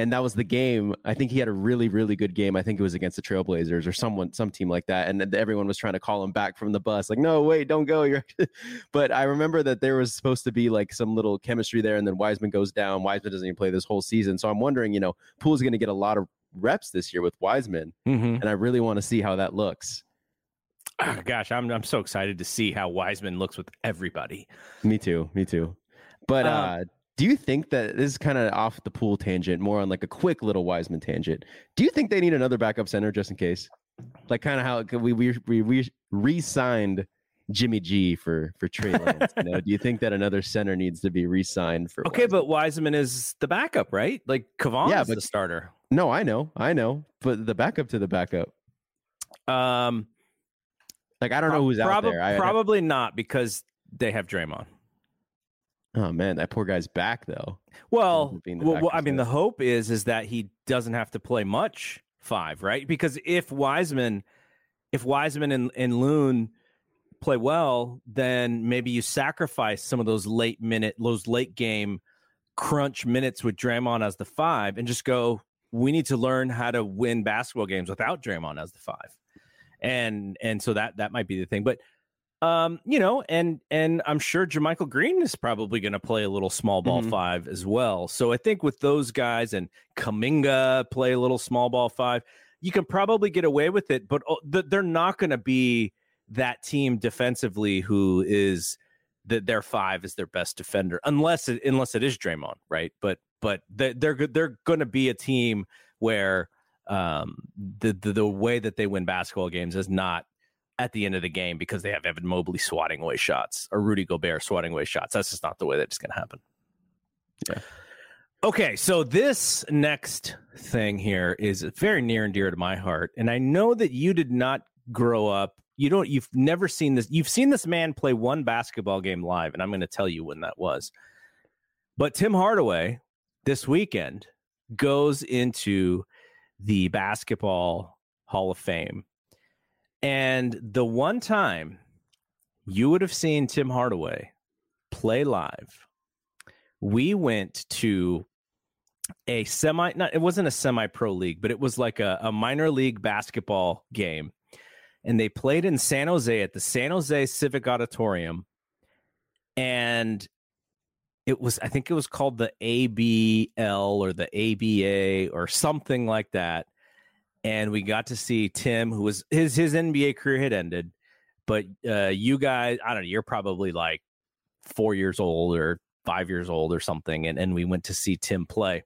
[SPEAKER 2] and that was the game. I think he had a really really good game. I think it was against the Trailblazers or someone some team like that, and everyone was trying to call him back from the bus, like no wait don't go. You're, but I remember that there was supposed to be like some little chemistry there, and then Wiseman goes down. Wiseman doesn't even play this whole season, so I'm wondering, you know, Poole's going to get a lot of reps this year with Wiseman,
[SPEAKER 1] Mm-hmm.
[SPEAKER 2] and I really want to see how that looks.
[SPEAKER 1] gosh, I'm I'm so excited to see how Wiseman looks with everybody.
[SPEAKER 2] Me too. Me too. But
[SPEAKER 1] Um,
[SPEAKER 2] uh, do you think that this is kind of off the Poole tangent, more on like a quick little Wiseman tangent? Do you think they need another backup center just in case? Like kind of how we we we, we re-signed Jimmy G for for Trey Lance. you know? Do you think that another center needs to be re-signed for?
[SPEAKER 1] Okay,
[SPEAKER 2] Wiseman?
[SPEAKER 1] but Wiseman is the backup, right? Like Kevon
[SPEAKER 2] Yeah,
[SPEAKER 1] is
[SPEAKER 2] but-
[SPEAKER 1] the starter.
[SPEAKER 2] no, I know, I know, but the backup to the backup.
[SPEAKER 1] Um,
[SPEAKER 2] Like I don't know who's out
[SPEAKER 1] probably,
[SPEAKER 2] there. I, I-
[SPEAKER 1] probably not because they have Draymond.
[SPEAKER 2] Oh man, that poor guy's back though.
[SPEAKER 1] Well, well, well, I mean, the hope is is that he doesn't have to play much five, right? Because if Wiseman, if Wiseman and, and Loon play well, then maybe you sacrifice some of those late minute, those late game crunch minutes with Draymond as the five, and just go. We need to learn how to win basketball games without Draymond as the five, and and so that that might be the thing, but. Um, you know, and and I'm sure JaMychal Green is probably going to play a little small ball
[SPEAKER 2] Mhm.
[SPEAKER 1] five as well. So I think with those guys and Kuminga play a little small ball five, you can probably get away with it. But oh, th- they're not going to be that team defensively who is that their five is their best defender, unless it unless it is Draymond, right? But but they, they're. They're going to be a team where um the, the the way that they win basketball games is not at the end of the game because they have Evan Mobley swatting away shots or Rudy Gobert swatting away shots. That's just not the way that it's going to happen.
[SPEAKER 2] Yeah.
[SPEAKER 1] Okay, so this next thing here is very near and dear to my heart, and I know that you did not grow up. You don't. You've never seen this. You've seen this man play one basketball game live, and I'm going to tell you when that was. But Tim Hardaway this weekend goes into the basketball Hall of Fame. And the one time you would have seen Tim Hardaway play live, we went to a semi, not, it wasn't a semi pro league, but it was like a, a minor league basketball game. And they played in San Jose at the San Jose Civic Auditorium. And it was, I think it was called the ABL or the ABA or something like that and we got to see Tim, who was his his NBA career had ended, but uh, you guys, I don't know, you're probably like four years old or five years old or something, and and we went to see Tim play.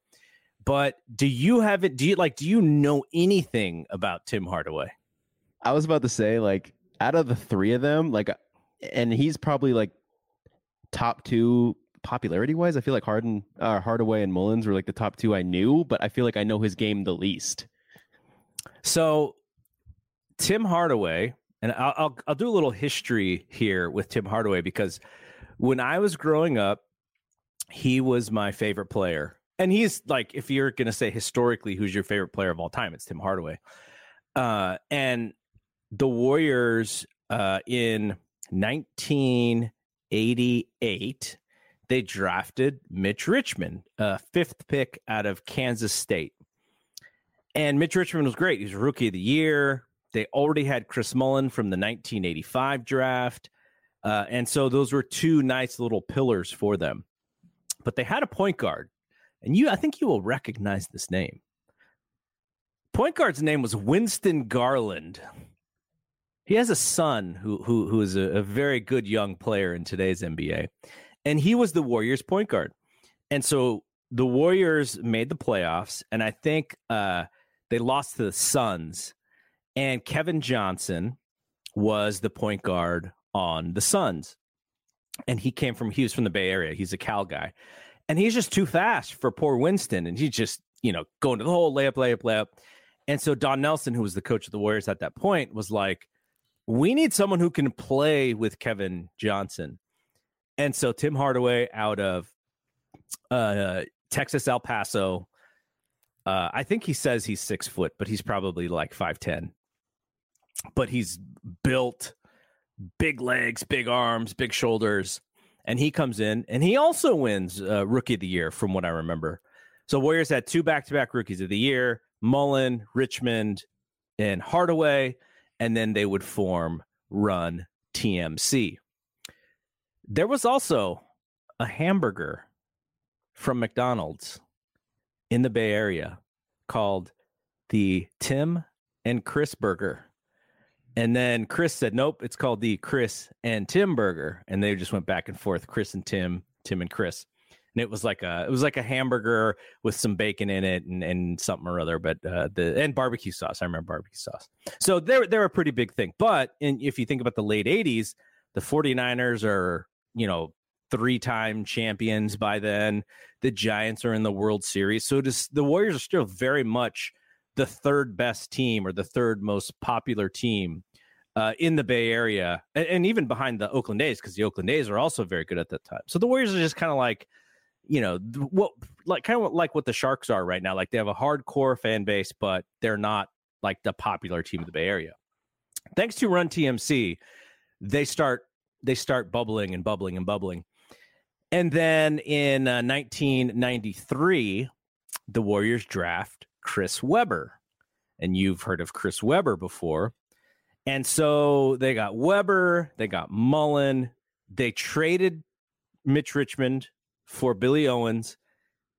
[SPEAKER 1] But do you have it? Do you like? Do you know anything about Tim Hardaway?
[SPEAKER 2] I was about to say, like, out of the three of them, like, and he's probably like top two popularity wise. I feel like Harden, uh, Hardaway, and Mullins were like the top two I knew, but I feel like I know his game the least.
[SPEAKER 1] So Tim Hardaway, and I'll, I'll I'll do a little history here with Tim Hardaway because when I was growing up, he was my favorite player. And he's like, if you're going to say historically who's your favorite player of all time, it's Tim Hardaway. Uh, and the Warriors uh, in 1988, they drafted Mitch Richmond, a fifth pick out of Kansas State. And Mitch Richmond was great. He was rookie of the year. They already had Chris Mullin from the 1985 draft. Uh, and so those were two nice little pillars for them. But they had a point guard, and you, I think you will recognize this name. Point guard's name was Winston Garland. He has a son who who who is a, a very good young player in today's NBA, and he was the Warriors point guard. And so the Warriors made the playoffs, and I think uh, they lost to the Suns. And Kevin Johnson was the point guard on the Suns. And he came from, he was from the Bay Area. He's a Cal guy. And he's just too fast for poor Winston. And he's just, you know, going to the whole layup, layup, layup. And so Don Nelson, who was the coach of the Warriors at that point, was like, we need someone who can play with Kevin Johnson. And so Tim Hardaway out of uh, Texas El Paso. Uh, I think he says he's six foot, but he's probably like 5'10. But he's built big legs, big arms, big shoulders. And he comes in and he also wins uh, rookie of the year, from what I remember. So Warriors had two back to back rookies of the year Mullin, Richmond, and Hardaway. And then they would form Run TMC. There was also a hamburger from McDonald's in the Bay Area called the Tim and Chris Burger. And then Chris said, nope, it's called the Chris and Tim Burger. And they just went back and forth, Chris and Tim, Tim and Chris. And it was like a it was like a hamburger with some bacon in it and, and something or other, but uh, the and barbecue sauce. I remember barbecue sauce. So they're they're a pretty big thing. But in, if you think about the late 80s, the 49ers are, you know, three-time champions by then. The Giants are in the World Series. So does, the Warriors are still very much the third best team or the third most popular team uh, in the Bay Area, and, and even behind the Oakland A's because the Oakland A's are also very good at that time. So the Warriors are just kind of like, you know, what like kind of like what the Sharks are right now. Like they have a hardcore fan base, but they're not like the popular team of the Bay Area. Thanks to Run TMC, they start they start bubbling and bubbling and bubbling. And then in uh, 1993, the Warriors draft Chris Webber. And you've heard of Chris Webber before. And so they got Webber, they got Mullin, they traded Mitch Richmond for Billy Owens.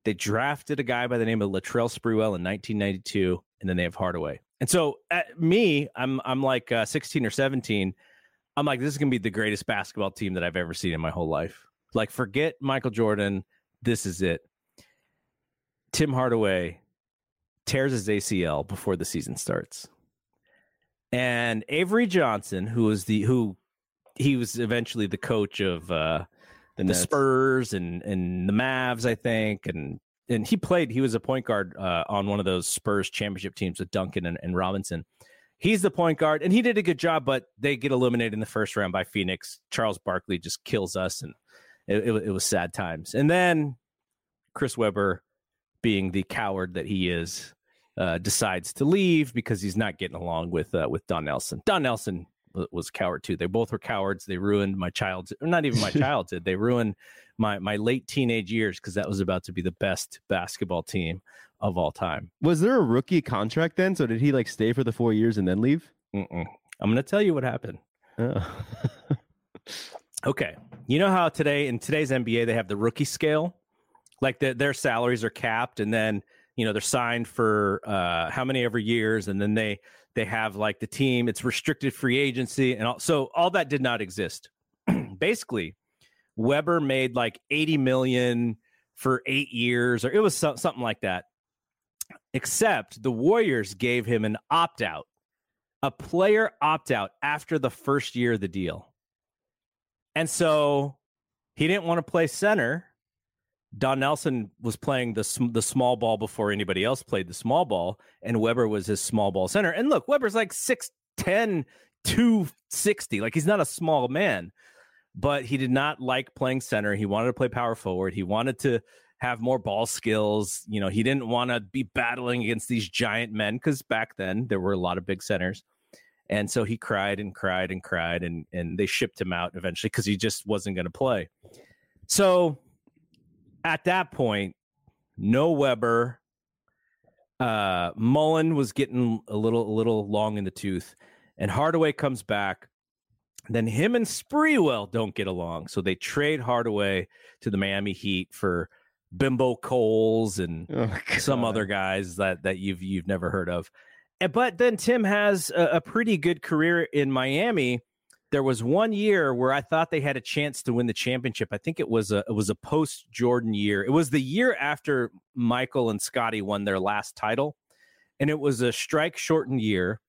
[SPEAKER 1] They drafted a guy by the name of Latrell Sprewell in 1992, and then they have Hardaway. And so, at me, I'm I'm like uh, 16 or 17. I'm like, this is gonna be the greatest basketball team that I've ever seen in my whole life. Like, forget Michael Jordan. This is it. Tim Hardaway tears his ACL before the season starts. And Avery Johnson, who was the who he was eventually the coach of uh the, the Spurs and and the Mavs, I think, and and he played. He was a point guard uh, on one of those Spurs championship teams with Duncan and, and Robinson. He's the point guard, and he did a good job, but they get eliminated in the first round by Phoenix. Charles Barkley just kills us, and it, it, it was sad times. And then Chris Webber, being the coward that he is, uh, decides to leave because he's not getting along with uh, with Don Nelson. Don Nelson was a coward too. They both were cowards. They ruined my childhood, not even my childhood. They ruined my my late teenage years because that was about to be the best basketball team of all time.
[SPEAKER 2] Was there a rookie contract then? So did he like stay for the four years and then leave?
[SPEAKER 1] Mm-mm. I'm going to tell you what happened. Oh. okay, you know how today in today's NBA they have the rookie scale, like the, their salaries are capped, and then you know they're signed for uh, how many ever years, and then they they have like the team. It's restricted free agency, and all, so all that did not exist. Basically, Webber made like eighty million for eight years, or it was so, something like that. Except the Warriors gave him an opt out, a player opt out after the first year of the deal. And so he didn't want to play center. Don Nelson was playing the the small ball before anybody else played the small ball, and Webber was his small ball center. And look, Webber's like 6'10, 260. Like he's not a small man. but he did not like playing center. He wanted to play power forward. He wanted to have more ball skills. You know, he didn't want to be battling against these giant men because back then there were a lot of big centers. And so he cried and cried and cried, and and they shipped him out eventually because he just wasn't going to play. So at that point, no Webber. Uh, Mullin was getting a little a little long in the tooth, and Hardaway comes back. Then him and Sprewell don't get along, so they trade Hardaway to the Miami Heat for Bimbo Coles and
[SPEAKER 2] Oh,
[SPEAKER 1] some other guys that that you've you've never heard of. But then Tim has a, a pretty good career in Miami. There was one year where I thought they had a chance to win the championship. I think it was a it was a post Jordan year. It was the year after Michael and Scottie won their last title, and it was a strike shortened year,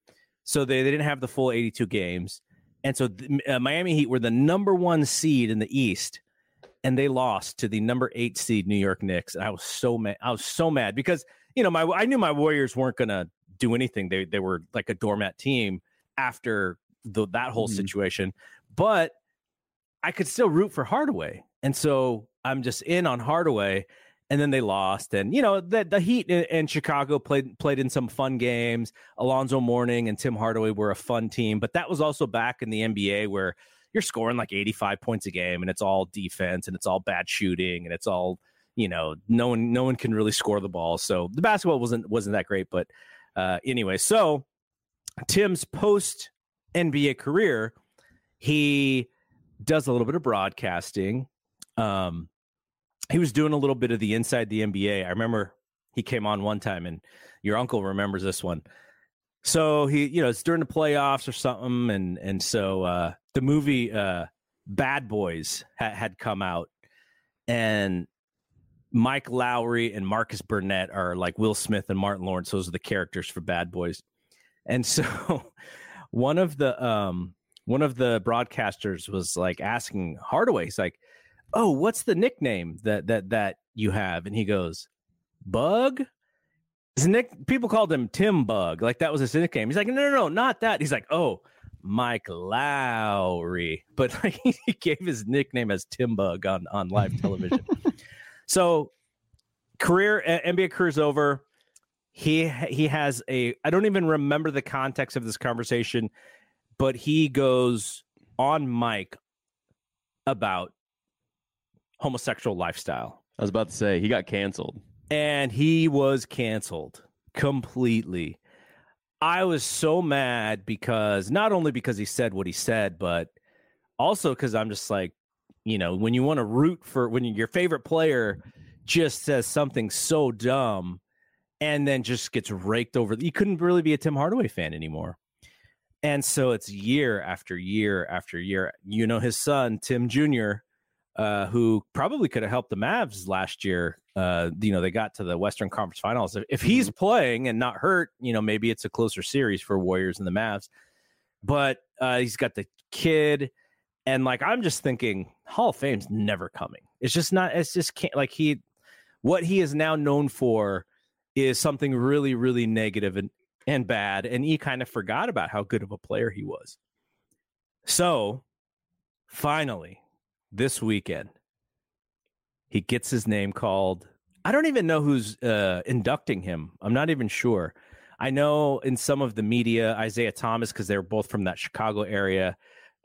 [SPEAKER 1] so they, they didn't have the full eighty two games. And so the, uh, Miami Heat were the number one seed in the East, and they lost to the number eight seed New York Knicks. And I was so mad. I was so mad because you know my I knew my Warriors weren't gonna do anything. They they were like a doormat team after the, that whole
[SPEAKER 2] Mhm.
[SPEAKER 1] situation, but I could still root for Hardaway, and so I'm just in on Hardaway. And then they lost, and you know the the Heat in, in Chicago played played in some fun games. Alonzo Mourning and Tim Hardaway were a fun team, but that was also back in the NBA where you're scoring like 85 points a game, and it's all defense, and it's all bad shooting, and it's all you know no one no one can really score the ball. So the basketball wasn't wasn't that great, but uh, anyway, so Tim's post NBA career, he does a little bit of broadcasting. Um, he was doing a little bit of the inside the NBA. I remember he came on one time, and your uncle remembers this one. So he, you know, it's during the playoffs or something, and and so uh, the movie uh, Bad Boys ha- had come out, and Mike Lowrey and Marcus Burnett are like Will Smith and Martin Lawrence. Those are the characters for Bad Boys, and so one of the um one of the broadcasters was like asking Hardaway, he's like, "Oh, what's the nickname that that that you have?" And he goes, "Bug." His nick people called him Tim Bug, like that was his nickname. He's like, "No, no, no, not that." He's like, "Oh." Mike Lowrey, but like, he gave his nickname as Tim Bug on on live television. so, career NBA career's over. He he has a I don't even remember the context of this conversation, but he goes on mic about homosexual lifestyle
[SPEAKER 2] I was about to say he got canceled.
[SPEAKER 1] and he was canceled completely. I was so mad because not only because he said what he said, but also because I'm just like, you know, when you want to root for when your favorite player just says something so dumb and then just gets raked over, you couldn't really be a Tim Hardaway fan anymore. And so it's year after year after year. You know, his son, Tim Jr., uh, who probably could have helped the Mavs last year. Uh, you know, they got to the Western Conference Finals. If, he's playing and not hurt, you know, maybe it's a closer series for Warriors and the Mavs. But uh, he's got the kid, and like I'm just thinking, Hall of Fame's never coming. It's just not. It's just can't. Like he, what he is now known for, is something really, really negative and and bad. And he kind of forgot about how good of a player he was. So, finally, this weekend, he gets his name called. I don't even know who's uh, inducting him. I'm not even sure. I know in some of the media, Isiah Thomas, because they were both from that Chicago area.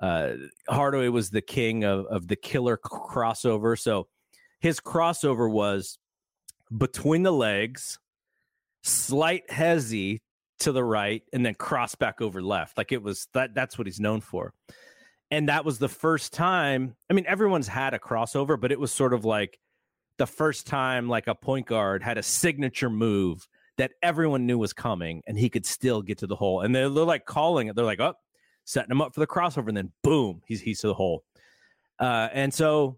[SPEAKER 1] Uh, Hardaway was the king of, of the killer crossover. So his crossover was between the legs, slight hezzy to the right, and then cross back over left. Like it was that. That's what he's known for and that was the first time i mean everyone's had a crossover but it was sort of like the first time like a point guard had a signature move that everyone knew was coming and he could still get to the hole and they're, they're like calling it they're like oh setting him up for the crossover and then boom he's he's to the hole uh, and so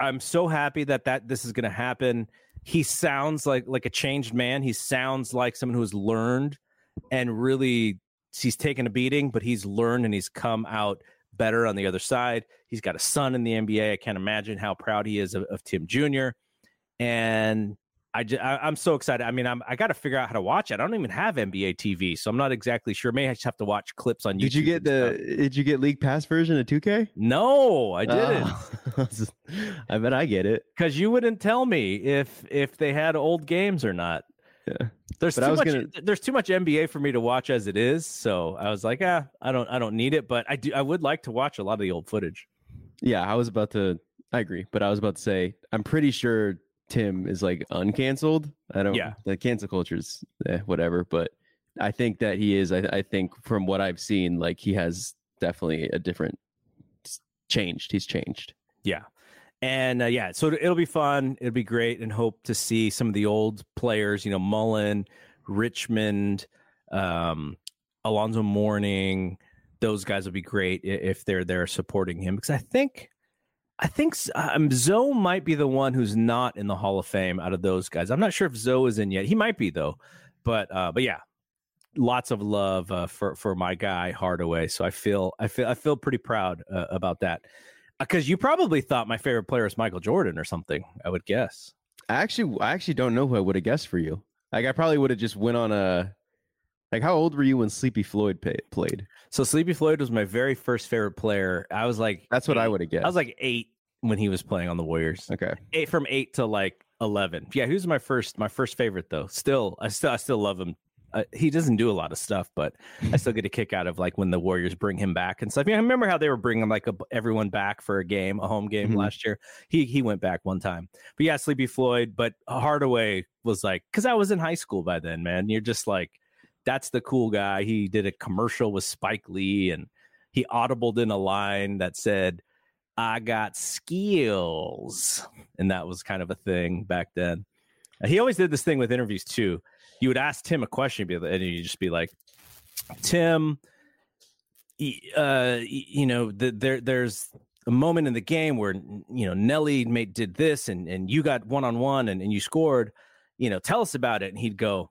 [SPEAKER 1] i'm so happy that that this is going to happen he sounds like like a changed man he sounds like someone who's learned and really he's taken a beating but he's learned and he's come out better on the other side. He's got a son in the NBA. I can't imagine how proud he is of, of Tim Jr. And I, just, I am so excited. I mean, I'm I got to figure out how to watch it. I don't even have NBA TV, so I'm not exactly sure. Maybe I just have to watch clips on YouTube.
[SPEAKER 2] Did you get the? Did you get League Pass version of 2K?
[SPEAKER 1] No, I didn't.
[SPEAKER 2] Oh. I bet I get it.
[SPEAKER 1] because you wouldn't tell me if if they had old games or not.
[SPEAKER 2] Yeah.
[SPEAKER 1] There's
[SPEAKER 2] But
[SPEAKER 1] too much.
[SPEAKER 2] gonna-
[SPEAKER 1] There's too much NBA for me to watch as it is. So I was like, ah, I don't, I don't need it. But I do. I would like to watch a lot of the old footage.
[SPEAKER 2] Yeah, I was about to. I agree, but I was about to say I'm pretty sure Tim is like uncanceled. I don't.
[SPEAKER 1] Yeah.
[SPEAKER 2] the cancel culture's eh, whatever, but I think that he is. I, I think from what I've seen, like he has definitely a different changed. He's changed.
[SPEAKER 1] Yeah. And uh, yeah, so it'll be fun. It'll be great, and hope to see some of the old players. You know, Mullin, Richmond, um, Alonzo Mourning. Those guys will be great if they're there supporting him because I think, I think s- um, Zo might be the one who's not in the Hall of Fame out of those guys. I'm not sure if Zo is in yet. He might be though, but uh, but yeah, lots of love uh, for for my guy Hardaway. So I feel I feel I feel pretty proud uh, about that because you probably thought my favorite player is Michael Jordan or something. I would guess.
[SPEAKER 2] I actually, I actually don't know who I would have guessed for you. Like I probably would have just went on a. Like how old were you when Sleepy Floyd pay, played?
[SPEAKER 1] So Sleepy Floyd was my very first favorite player. I was like,
[SPEAKER 2] That's what I would have guessed.
[SPEAKER 1] I was like eight when he was playing on the Warriors.
[SPEAKER 2] okay.
[SPEAKER 1] Eight from eight to like eleven. Yeah, he was my first my first favorite though. Still, I still I still love him. Uh, he doesn't do a lot of stuff, but I still get a kick out of like when the Warriors bring him back and stuff. Yeah, I remember how they were bringing like a, everyone back for a game, a home game
[SPEAKER 2] Mhm.
[SPEAKER 1] last year. He he went back one time, but yeah, Sleepy Floyd. But Hardaway was like, because I was in high school by then, man. You're just like, that's the cool guy. He did a commercial with Spike Lee, and he audibled in a line that said, "I got skills," and that was kind of a thing back then. He always did this thing with interviews too. You would ask Tim a question, and you'd just be like, "Tim, uh, you know, th- there there's a moment in the game where you know Nellie made did this, and and you got one on one, and you scored. You know, tell us about it." And he'd go,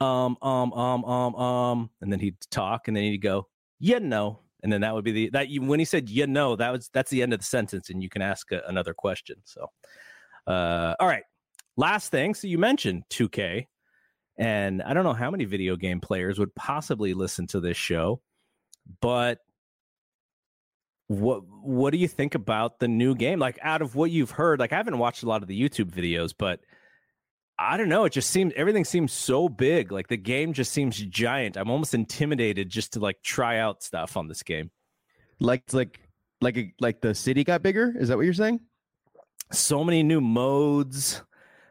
[SPEAKER 1] "Um, um, um, um, um," and then he'd talk, and then he'd go, "Yeah, no." And then that would be the that you when he said yeah no that was that's the end of the sentence and you can ask a, another question. So, uh, all right, last thing. So you mentioned 2K, and I don't know how many video game players would possibly listen to this show, but what what do you think about the new game? Like out of what you've heard, like I haven't watched a lot of the YouTube videos, but I don't know. It just seems everything seems so big. Like the game just seems giant. I'm almost intimidated just to like try out stuff on this game.
[SPEAKER 2] Like like like a, like the city got bigger. Is that what you're saying?
[SPEAKER 1] So many new modes.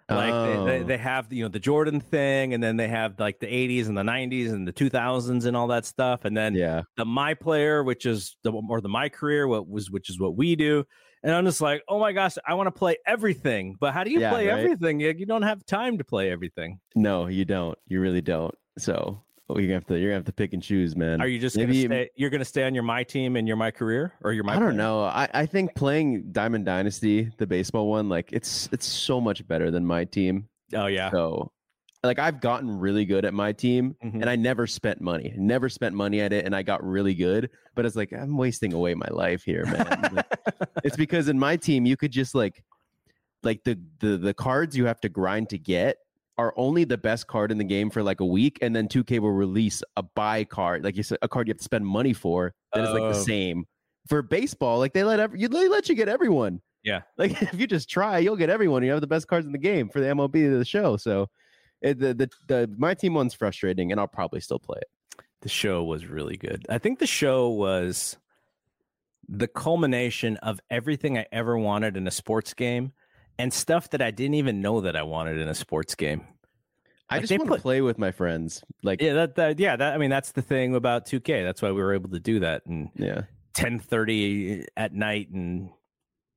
[SPEAKER 1] Like they, they,
[SPEAKER 2] Oh.
[SPEAKER 1] they have you know the Jordan thing, and then they have like the 80s and the 90s and the 2000s and all that stuff, and then
[SPEAKER 2] Yeah.
[SPEAKER 1] the my player, which is the or the my career, what was which is what we do. And I'm just like, oh my gosh, I want to play everything. But how do you
[SPEAKER 2] Yeah,
[SPEAKER 1] play
[SPEAKER 2] right?
[SPEAKER 1] everything? You don't have time to play everything.
[SPEAKER 2] No, you don't. You really don't. So oh, you're gonna have to you're gonna have to pick and choose, man.
[SPEAKER 1] Are you just
[SPEAKER 2] Maybe-
[SPEAKER 1] gonna stay? You're gonna stay on your my team and your my career, or your my?
[SPEAKER 2] I don't
[SPEAKER 1] player?
[SPEAKER 2] know. I, I think playing Diamond Dynasty, the baseball one, like it's it's so much better than my team.
[SPEAKER 1] Oh yeah,
[SPEAKER 2] So like I've gotten really good at my team
[SPEAKER 1] Mhm.
[SPEAKER 2] and I never spent money. Never spent money at it and I got really good. But it's like I'm wasting away my life here, man. Like, it's because in my team you could just like like the the the cards you have to grind to get are only the best card in the game for like a week and then 2K will release a buy card like you said a card you have to spend money for that is like
[SPEAKER 1] Oh.
[SPEAKER 2] the same. For baseball, like they let every, you they let you get everyone.
[SPEAKER 1] Yeah.
[SPEAKER 2] Like if you just try, you'll get everyone. You have the best cards in the game for the MLB of the show. So it, the, the the my team one's frustrating and I'll probably still play it.
[SPEAKER 1] the show was really good. I think the show was the culmination of everything I ever wanted in a sports game and stuff that I didn't even know that I wanted in a sports game.
[SPEAKER 2] I
[SPEAKER 1] Like,
[SPEAKER 2] just want to play with my friends. Like
[SPEAKER 1] Yeah, that, that yeah, that I mean that's the thing about 2K. That's why we were able to do that and
[SPEAKER 2] yeah.
[SPEAKER 1] 10:30 at night and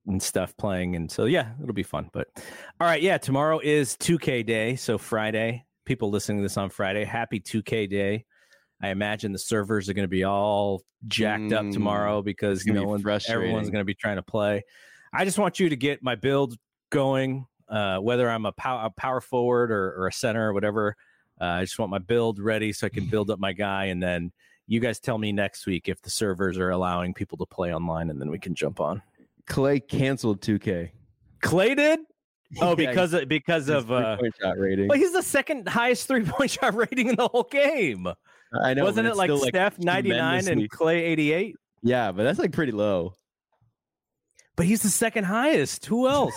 [SPEAKER 1] and stuff playing and so yeah it'll be fun but all right yeah tomorrow is 2k day so friday people listening to this on friday happy 2k day. I imagine the servers are going to be all jacked up
[SPEAKER 2] Mm,
[SPEAKER 1] tomorrow because
[SPEAKER 2] it's gonna
[SPEAKER 1] no
[SPEAKER 2] be
[SPEAKER 1] one everyone's going to be trying to play. I just want you to get my build going uh, whether i'm a, pow- a power forward or, or a center or whatever uh, i just want my build ready so i can build up my guy and then you guys tell me next week if the servers are allowing people to play online and then we can jump on
[SPEAKER 2] Klay canceled 2K.
[SPEAKER 1] Klay did Oh,
[SPEAKER 2] Yeah,
[SPEAKER 1] because of, because of uh,
[SPEAKER 2] shot rating.
[SPEAKER 1] but he's the second highest three point shot rating in the whole game.
[SPEAKER 2] I know,
[SPEAKER 1] Wasn't it like Steph ninety nine and Klay eighty eight?
[SPEAKER 2] Yeah, but that's like pretty low.
[SPEAKER 1] But he's the second highest. Who else?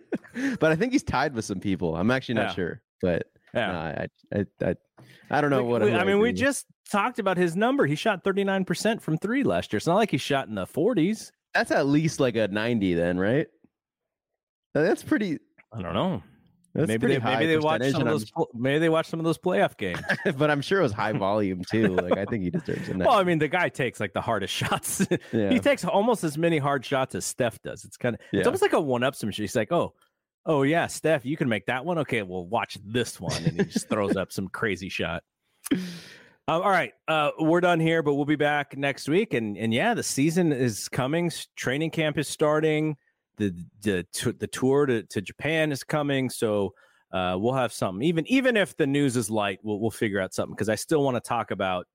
[SPEAKER 2] but I think he's tied with some people. I'm actually not
[SPEAKER 1] Yeah.
[SPEAKER 2] sure, but
[SPEAKER 1] Yeah.
[SPEAKER 2] nah, I, I, I, I don't know
[SPEAKER 1] We-
[SPEAKER 2] what.
[SPEAKER 1] we- I mean, we just talked about his number. He shot 39% from three last year. It's not like he shot in the 40s.
[SPEAKER 2] That's at least like a 90 then, right? That's pretty.
[SPEAKER 1] I don't know.
[SPEAKER 2] That's
[SPEAKER 1] maybe they maybe they watched some of those maybe they watched some of those playoff games.
[SPEAKER 2] But I'm sure it was high volume too. Like I think he deserves 90.
[SPEAKER 1] well, I mean, the guy takes like the hardest shots.
[SPEAKER 2] Yeah.
[SPEAKER 1] he takes almost as many hard shots as Steph does. It's kind of
[SPEAKER 2] Yeah.
[SPEAKER 1] it's almost like a one up some shit. He's like, oh, oh yeah, Steph, you can make that one. Okay, well, watch this one, and he just throws up some crazy shot. Um, all right, uh, we're done here, but we'll be back next week, and and yeah, the season is coming. Training camp is starting. The the the tour to, to Japan is coming, so uh, we'll have something. Even even if the news is light, we'll we'll figure out something because I still want to talk about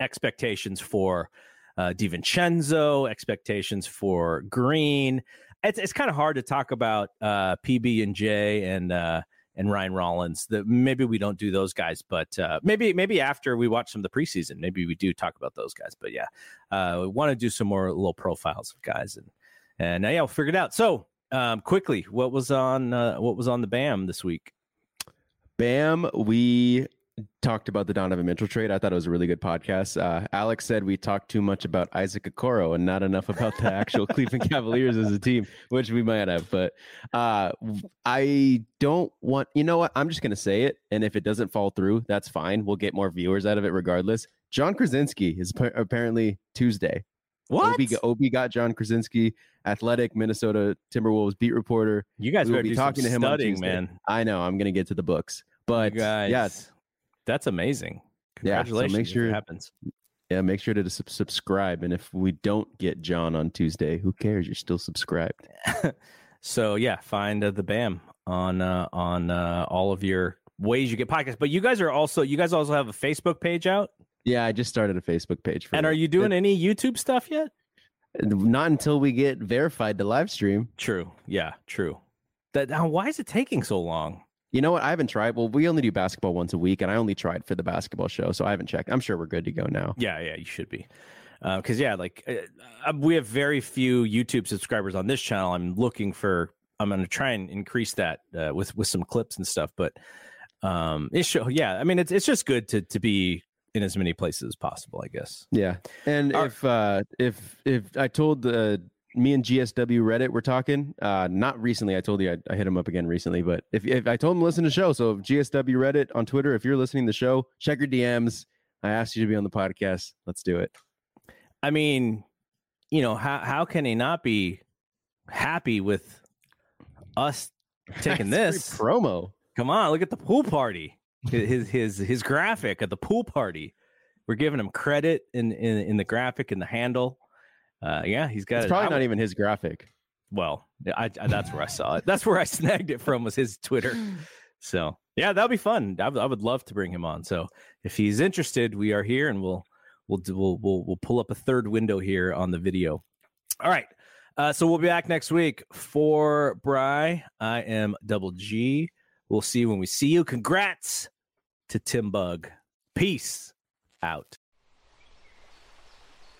[SPEAKER 1] expectations for uh, DiVincenzo, expectations for Green. It's it's kind of hard to talk about uh, PB and J and uh, and Ryan Rollins. That maybe we don't do those guys, but uh, maybe maybe after we watch some of the preseason, maybe we do talk about those guys. But yeah, uh, we want to do some more little profiles of guys and and uh, yeah, we'll figure it out. So um, quickly, what was on uh, what was on the BAM this week?
[SPEAKER 2] Bam, we talked about the Donovan Mitchell trade. I thought it was a really good podcast. Uh, Alex said we talked too much about Isaac Okoro and not enough about the actual Cleveland Cavaliers as a team, which we might have. But uh, I don't want, you know what? I'm just going to say it. And if it doesn't fall through, that's fine. We'll get more viewers out of it regardless. Jon Krawczynski is appa- apparently Tuesday.
[SPEAKER 1] What
[SPEAKER 2] Obi, Obi got Jon Krawczynski, athletic Minnesota Timberwolves beat reporter.
[SPEAKER 1] you guys
[SPEAKER 2] will be talking to him on
[SPEAKER 1] studying,
[SPEAKER 2] Tuesday.
[SPEAKER 1] man.
[SPEAKER 2] I know. I'm going to get to the books. But
[SPEAKER 1] You guys,
[SPEAKER 2] yeah,
[SPEAKER 1] that's amazing. Congratulations.
[SPEAKER 2] Yeah, so make sure-
[SPEAKER 1] it happens.
[SPEAKER 2] Yeah, make sure to sub- subscribe. And if we don't get Jon on Tuesday, who cares? You're still subscribed.
[SPEAKER 1] so yeah, find uh, the BAM on uh, on uh, all of your ways you get podcasts. But you guys are also you guys also have a Facebook page out.
[SPEAKER 2] Yeah, I just started a Facebook page for
[SPEAKER 1] And
[SPEAKER 2] it.
[SPEAKER 1] are you doing any YouTube stuff yet?
[SPEAKER 2] Not until we get verified to live stream.
[SPEAKER 1] True. Yeah, true. That now, why is it taking so long?
[SPEAKER 2] You know what? I haven't tried. Well, we only do basketball once a week, and I only tried for the basketball show, so I haven't checked. I'm sure we're good to go now.
[SPEAKER 1] Yeah, yeah, you should be. Because yeah, like uh, uh, we have very few YouTube subscribers on this channel. I'm looking for. I'm going to try and increase that uh, with with some clips and stuff. But um, it show. Yeah, I mean, it's it's just good to to be in as many places as possible. I guess.
[SPEAKER 2] Yeah, and
[SPEAKER 1] Are-
[SPEAKER 2] if uh, if if I told uh, me and GSW Reddit we're talking, uh, not recently. I told you I, I hit him up again recently, but if if I told him to listen to the show, so if GSW Reddit on Twitter, if you're listening to the show, check your DMs. I asked you to be on the podcast. Let's do it.
[SPEAKER 1] I mean, you know, how how can he not be happy with us taking this?
[SPEAKER 2] promo.
[SPEAKER 1] Come on, look at the pool party. His his his graphic at the pool party. We're giving him credit in in, in the graphic and the handle. Uh, yeah, he's got
[SPEAKER 2] It's
[SPEAKER 1] it.
[SPEAKER 2] probably
[SPEAKER 1] I
[SPEAKER 2] not even his graphic.
[SPEAKER 1] well. I, I that's where I saw it. That's where I snagged it from was his Twitter. So yeah, that'll be fun. I would- would love to bring him on. So if he's interested, we are here, and we'll we'll do, we'll we'll we'll pull up a third window here on the video. All right. Uh, so we'll be back next week for Bry. I am Double G. We'll see you when we see you. Congrats to Tim Bug. Peace out.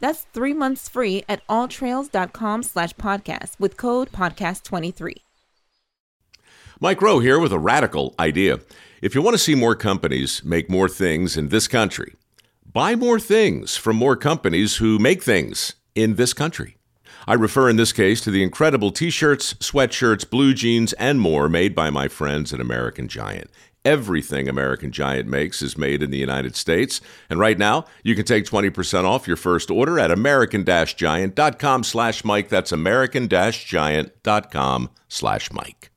[SPEAKER 4] That's three months free at alltrails.com slash podcast with code podcast23.
[SPEAKER 5] Mike Rowe here with a radical idea. If you want to see more companies make more things in this country, Buy more things from more companies who make things in this country. I refer in this case to the incredible t shirts, sweatshirts, blue jeans, and more made by my friends at American Giant. Everything American Giant makes is made in the United States. And right now, you can take 20% off your first order at american-giant.com slash Mike. That's american-giant.com slash Mike.